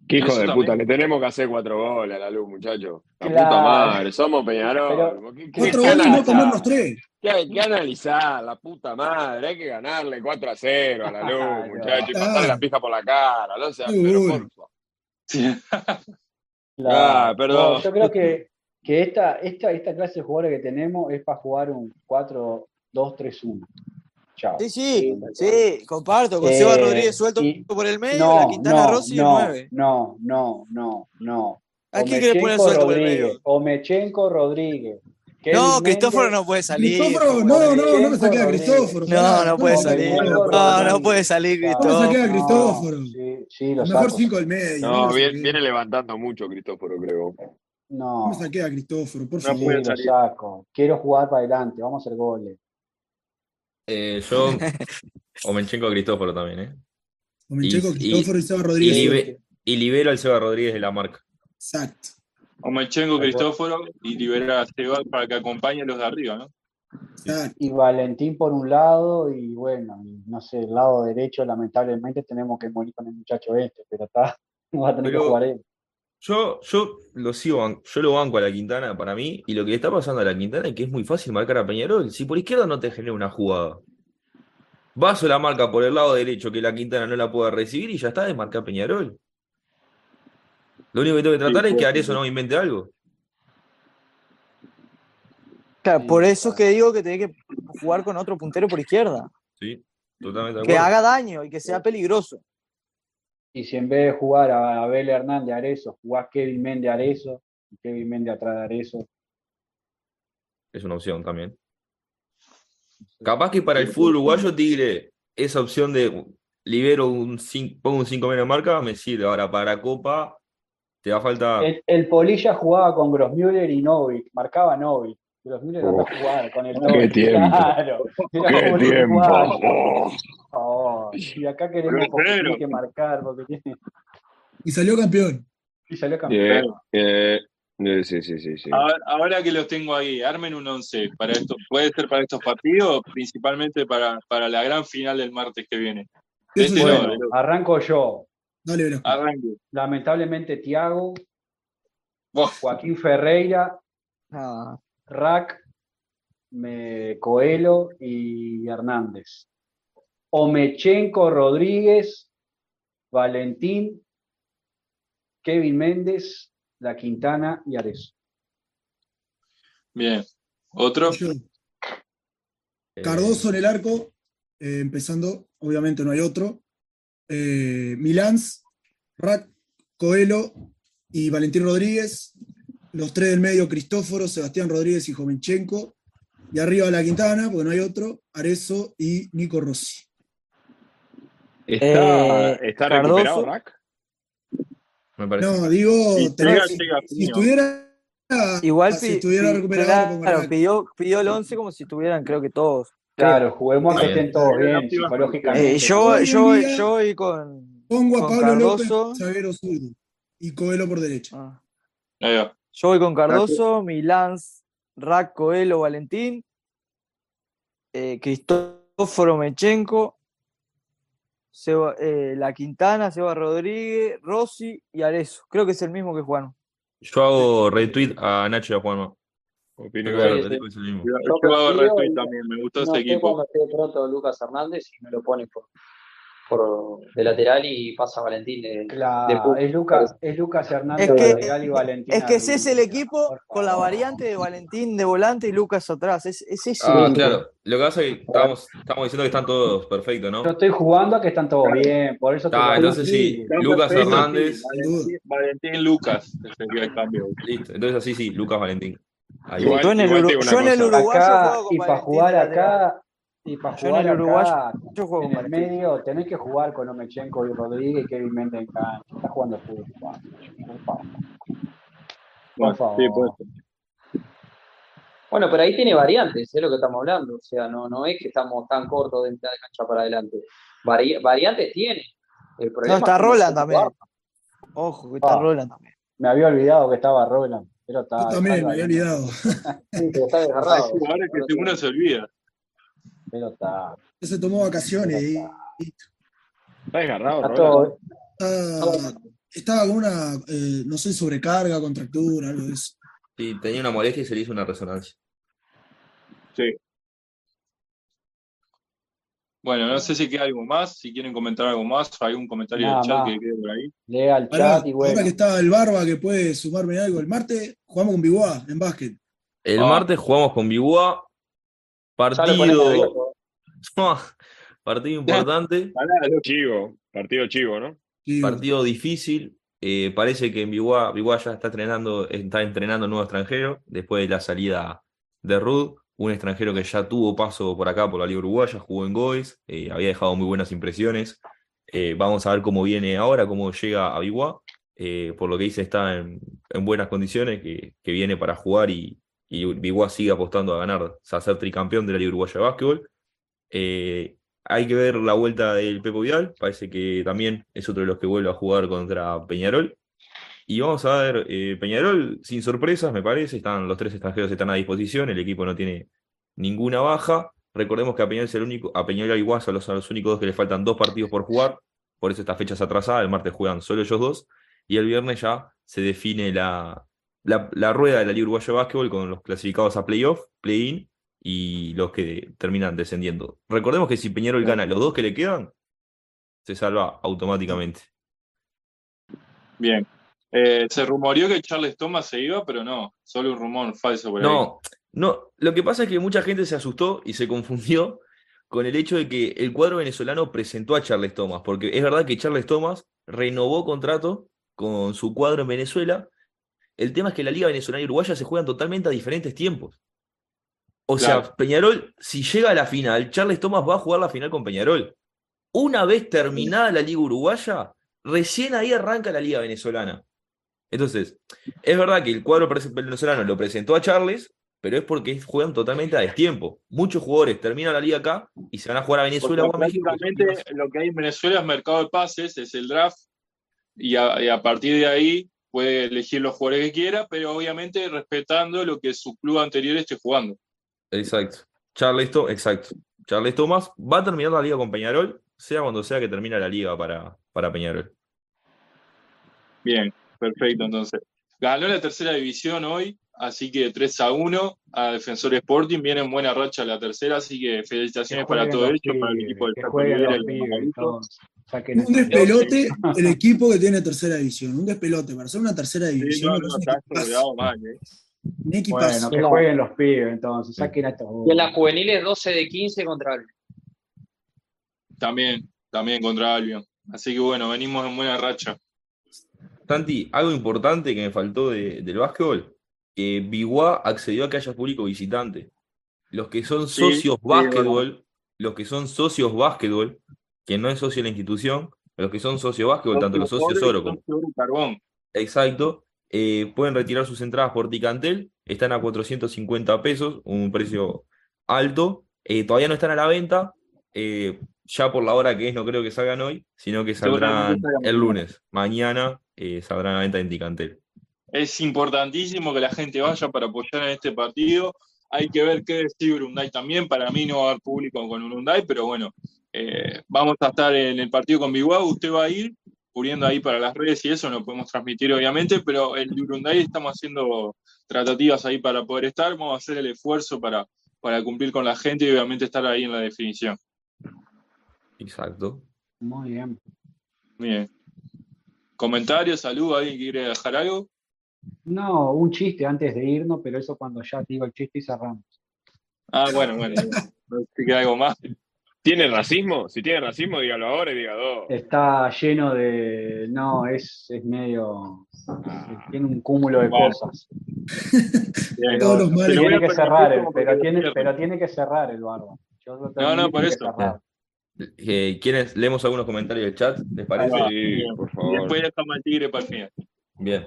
Qué hijo Eso de también. puta, le tenemos que hacer cuatro goles a la luz, muchachos. La Claro. puta madre, somos Peñarol. Pero- ¿Qué, qué- Cuatro qué goles y no comernos tres. ¿Qué hay que analizar? La puta madre, hay que ganarle 4 a 0 a la luz, Claro. muchachos, y Claro. pasarle la pija por la cara. No sea, pero porfa. (laughs) Claro. Ah, perdón. No, yo creo que, que esta, esta, esta clase de jugadores que tenemos es para jugar un 4-2-3-1. Chao. Sí, sí, sí, comparto. Con Eh, Seba Rodríguez suelto y- por el medio, No, la Quintana no, Rossi no, el 9. no, no, no, no. ¿A quién querés poner suelto por el medio? Omechenko Rodríguez. Kevin No, Cristóforo no puede salir. Cristóforo, no, no, no me saqué a Cristóforo. No, no puede no, salir. No, no puede salir Claro. ¿Cómo saqué a Cristóforo. Cristóforo? Sí, sí, lo Mejor saco. cinco del medio. No, me viene, viene levantando mucho Cristóforo, creo. No, No me saqué a Cristóforo, por No favor. sí, puede lo salir. saco. Quiero jugar para adelante, vamos a hacer goles. Eh, yo, (laughs) Omenchenko Cristóforo también, ¿eh? Omenchenko, Cristóforo y, Seba Y, Rodríguez. libe- y libero al Seba Rodríguez de la marca. Exacto. Omechenko, Cristóforo y liberar a Seba para que acompañe a los de arriba, ¿no? exacto. Y Valentín por un lado, y bueno, no sé, el lado derecho, lamentablemente tenemos que morir con el muchacho este, pero está, (laughs) va a tener Pero- que jugar él. Yo, yo lo sigo, yo lo banco a la Quintana para mí, y lo que le está pasando a la Quintana es que es muy fácil marcar a Peñarol. Si por izquierda no te genera una jugada, Vaso la marca por el lado derecho que la Quintana no la pueda recibir y ya está, es marcar a Peñarol. Lo único que tengo que tratar Sí, es que pues, Arezzo no invente algo. Claro, por eso es que digo que tenés que jugar con otro puntero por izquierda. Sí, totalmente de Que acuerdo. haga daño y que sea peligroso. Y si en vez de jugar a Abel Hernández Arezo, jugás Kevin Méndez Arezo, y Kevin Méndez atrás de Arezo. Es una opción también. Capaz que para el fútbol uruguayo, Tigre, esa opción de libero un 5, pongo un 5 menos marca, me sirve. Ahora, para Copa, te da falta. El, el Polilla jugaba con Grossmüller y Novik, marcaba Novik. Grossmüller anda a jugar con el qué tiempo. Claro, era ¡Qué como tiempo! Oh. Por favor. Y acá queremos porque Grosero. tiene que marcar, porque tiene. Y salió campeón. Y salió campeón. Eh, eh, sí, sí, sí, sí. Ahora, ahora que los tengo ahí, armen un 11 para esto. Puede ser para estos partidos, principalmente para, para la gran final del martes que viene. Este no, Bueno, del otro. arranco yo. Dale, Velasco. Arranque. Lamentablemente, Tiago, Joaquín Ferreira, Ah, Rack, me- Coelho y Hernández. Omechenko Rodríguez, Valentín, Kevin Méndez, La Quintana y Arezo. Bien. ¿Otro? Cardoso en el arco, eh, empezando, obviamente no hay otro. Eh, Milans, Rack, Coelho y Valentín Rodríguez. Los tres del medio, Cristóforo, Sebastián Rodríguez y Jovenchenko. Y arriba la Quintana, porque no hay otro, Arezo y Nico Rossi. ¿Está, Eh, está Cardoso. recuperado, Rack? me parece. No, digo, Si tenés- llega, si, llega si fino. estuviera, igual si pi- estuviera pi- recuperado, claro, pidió, pidió el 11 como si estuvieran, creo que todos. Claro, juguemos a que Bien. estén todos bien psicológicamente. Eh, yo, yo, yo voy con, pongo a con Pablo Cardoso. López, zaguero zurdo, y Coelho por derecha. ah, Ahí va. Yo voy con Cardoso, Milán, Rack, Coelho, Valentín, eh, Cristóforo Mechenko, Seba- eh, La Quintana, Seba Rodríguez, Rossi y Arezo. Creo que es el mismo que Juan. Yo hago retweet a Nacho y a Juanma. Opino que es el mismo. Yo, hago retweet también, me gustó No ese equipo. pronto Lucas Hernández y me lo pone por, por de lateral y pasa Valentín de, Claro, de es Lucas, es Lucas Hernández Es que- de lateral y Valentín. Es que ese es el equipo con la variante de Valentín de volante y Lucas atrás. Es, es ese Ah, claro. Lo que pasa es que estamos, estamos diciendo que están todos perfectos, ¿no? Yo estoy jugando a que están todos bien, por eso te Ah, entonces sí. Lucas perfecto, sí. Hernández. Valentín, Valentín Lucas sería el cambio. Listo. Entonces así sí, Lucas Valentín. Ahí Igual- yo en el, uruguayo Acá, juego con y para jugar acá, Y para Yo en jugar el Uruguay, acá, yo juego en el medio, tenés que jugar con Omechenko y Rodríguez y Kevin Méndez en cancha. Está jugando fútbol. Por favor. Sí, puede ser. Bueno, pero ahí tiene variantes, es lo que estamos hablando. O sea, no, no es que estamos tan cortos de mitad de cancha para adelante. Vari- variantes tiene. El problema No, está es Roland también. Ojo, que está Ah. Roland también. Me había olvidado que estaba Roland. Pero está, Yo también está me había olvidado. (laughs) Sí, pero está Hay (laughs) desgarrado. jugadores que si uno se olvida. Pero está. Ya se tomó vacaciones y Está desgarrado, Está todo. está- estaba con una, eh, no sé, sobrecarga, contractura, algo de eso. Sí, tenía una molestia y se le hizo una resonancia. Sí. Bueno, no sé si queda algo más, si quieren comentar algo más, algún comentario Nada del chat que quede por ahí. Lea el Pará, chat y bueno. ahora que estaba el Barba que puede sumarme algo, el martes jugamos con Biguá en básquet. El Ah. martes jugamos con Bigua. Ya lo ponés Partido, (laughs) partido importante. (laughs) Pará, Chivo, partido chivo, ¿no? Partido difícil. eh, parece que en Biguá, Biguá ya está entrenando, está entrenando nuevo extranjero después de la salida de Rud, un extranjero que ya tuvo paso por acá por la Liga Uruguaya, jugó en Goes, eh, había dejado muy buenas impresiones. Eh, vamos a ver cómo viene ahora, cómo llega a Biguá. Eh, por lo que dice, está en, en buenas condiciones, que, que viene para jugar y, y Biguá sigue apostando a ganar, a ser tricampeón de la Liga Uruguaya de Básquetbol. Eh, hay que ver la vuelta del Pepo Vidal, parece que también es otro de los que vuelve a jugar contra Peñarol. Y vamos a ver, eh, Peñarol sin sorpresas, me parece, están, los tres extranjeros están a disposición, el equipo no tiene ninguna baja. Recordemos que a Peñarol, es el único, a Peñarol y Guas son los, los únicos dos que le faltan dos partidos por jugar, por eso estas fechas atrasadas, el martes juegan solo ellos dos, y el viernes ya se define la, la, la rueda de la Liga Uruguaya de Básquetbol con los clasificados a playoff, play-in y los que terminan descendiendo. Recordemos que si Peñarol gana los dos que le quedan, se salva automáticamente. Bien. Eh, se rumoreó que Charles Thomas se iba, pero no, solo un rumor falso por ahí. No, no, lo que pasa es que mucha gente se asustó y se confundió con el hecho de que el cuadro venezolano presentó a Charles Thomas, porque es verdad que Charles Thomas renovó contrato con su cuadro en Venezuela. El tema es que la Liga Venezolana y Uruguaya se juegan totalmente a diferentes tiempos. O sea. Peñarol, si llega a la final, Charles Thomas va a jugar la final con Peñarol. Una vez terminada la Liga Uruguaya, recién ahí arranca la Liga Venezolana. Entonces, es verdad que el cuadro venezolano lo presentó a Charles, pero es porque juegan totalmente a destiempo. Muchos jugadores terminan la liga acá y se van a jugar a Venezuela o a México. lo que hay en Venezuela es mercado de pases, es el draft, y a, y a partir de ahí puede elegir los jugadores que quiera, pero obviamente respetando lo que su club anterior esté jugando. Exacto. Charles, To- exacto. Charles Thomas va a terminar la liga con Peñarol, sea cuando sea que termina la liga para, para Peñarol. Bien, perfecto, entonces. Ganó la tercera división hoy, así que 3 a 1 a Defensor Sporting, viene en buena racha la tercera, así que felicitaciones para todo ello, para el equipo del saquen Un despelote (laughs) el equipo que tiene tercera división. Un despelote. Para ser una tercera Sí, división, eh. Bueno, que jueguen los pibes, entonces, saquen a todos. Y en las juveniles 12 de 15 contra el. También, también contra Albion. Así que bueno, venimos en buena racha. Santi, algo importante que me faltó de- del básquetbol, que Biguá accedió a que haya público visitante. Los que son Sí, socios sí, básquetbol, los que son socios básquetbol, que no es socio de la institución, los que son socios básquetbol, tanto los socios oro como socio carbón. Exacto. Eh, pueden retirar sus entradas por Ticantel. Están a 450 pesos, un precio alto. Eh, todavía no están a la venta. Eh, ya por la hora que es, no creo que salgan hoy, sino que saldrán el lunes. Mañana eh, saldrán a la venta en Ticantel. Es importantísimo que la gente vaya para apoyar en este partido. Hay que ver qué decide Urunday también. Para mí no va a haber público con Urunday, pero bueno, eh, vamos a estar en el partido con Biguá. Usted va a ir cubriendo ahí para las redes y eso no podemos transmitir, obviamente, pero el Urunday estamos haciendo tratativas ahí para poder estar. Vamos a hacer el esfuerzo para, para cumplir con la gente y obviamente estar ahí en la definición. Exacto. Muy bien. Bien. Comentarios, saludos, ¿alguien quiere dejar algo? No, un chiste antes de irnos, pero eso cuando ya te digo el chiste y cerramos. Ah, bueno, bueno. No sé si queda algo más. ¿Tiene racismo? Si tiene racismo, dígalo ahora y diga dos. Está lleno de. No, es, es medio. Ah. Tiene un cúmulo de cosas. (laughs) Bien. Todos los males. Te lo voy Tiene que cerrar, el- pero tiene, pero tiene que cerrar el barba. No, no, por eso. Eh, ¿Quiénes? Leemos algunos comentarios del chat, ¿les parece? va. Sí, Bien. por favor. después dejamos al tigre para el final. Bien.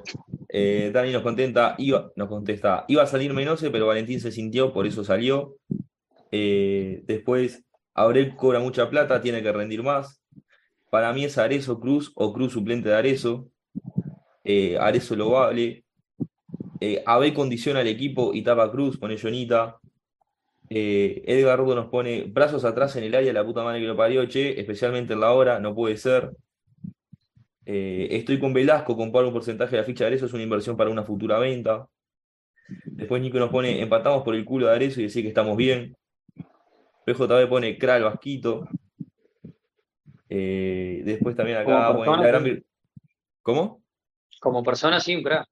Eh, Dani nos contenta, iba, nos contesta, iba a salir Menose, pero Valentín se sintió, por eso salió. Eh, después, Abrel cobra mucha plata, tiene que rendir más. Para mí es Arezo Cruz o Cruz suplente de Arezo. Eh, Arezo lo vale. Eh, Abel condiciona al equipo y tapa Cruz, pone Jonita. Eh, Edgar Rudo nos pone brazos atrás en el área, la puta madre que lo parió, che, especialmente en la hora, no puede ser. Estoy con Velasco, comparo un porcentaje de la ficha de Arezo, es una inversión para una futura venta. Después Nico nos pone, empatamos por el culo de Arezo y decir que estamos bien. PJB pone Kral Vasquito. Eh, después también acá Como pone la persona, gran ¿Cómo? Como persona, sí, un crack.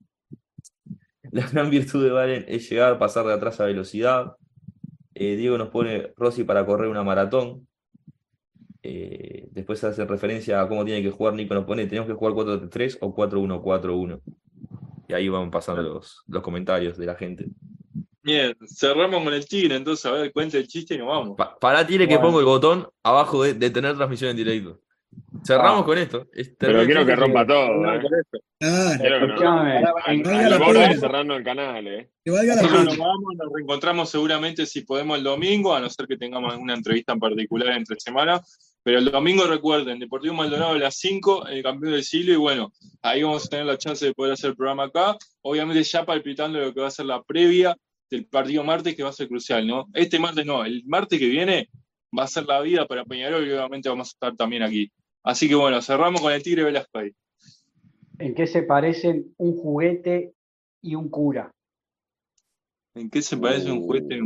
La gran virtud de Valen es llegar, pasar de atrás a velocidad. Eh, Diego nos pone Rossi para correr una maratón. Eh, después hace referencia a cómo tiene que jugar. Nico nos pone, tenemos que jugar 4-3 o 4-1-4-1. Y ahí van pasando los, los comentarios de la gente. Bien, cerramos con el tigre, entonces, a ver, cuenta el chiste y nos vamos. Pa- para Tigre que Bueno. pongo el botón abajo de, de tener transmisión en directo. Cerramos Ah. con esto. Es- Pero quiero que rompa todo, No, ¿eh? Quiero no- Al de cerrando el canal, ¿eh? que valga la Bueno, nos vamos, nos reencontramos seguramente si podemos el domingo, a no ser que tengamos alguna entrevista en particular entre semana. Pero el domingo recuerden, Deportivo Maldonado a las 5, el campeón del siglo, y bueno, ahí vamos a tener la chance de poder hacer el programa acá. Obviamente ya palpitando lo que va a ser la previa del partido martes, que va a ser crucial, ¿no? Este martes no, el martes que viene va a ser la vida para Peñarol y obviamente vamos a estar también aquí. Así que bueno, cerramos con el Tigre Velasco ahí. ¿En qué se parecen un juguete y un cura? ¿En qué se parece un juguete?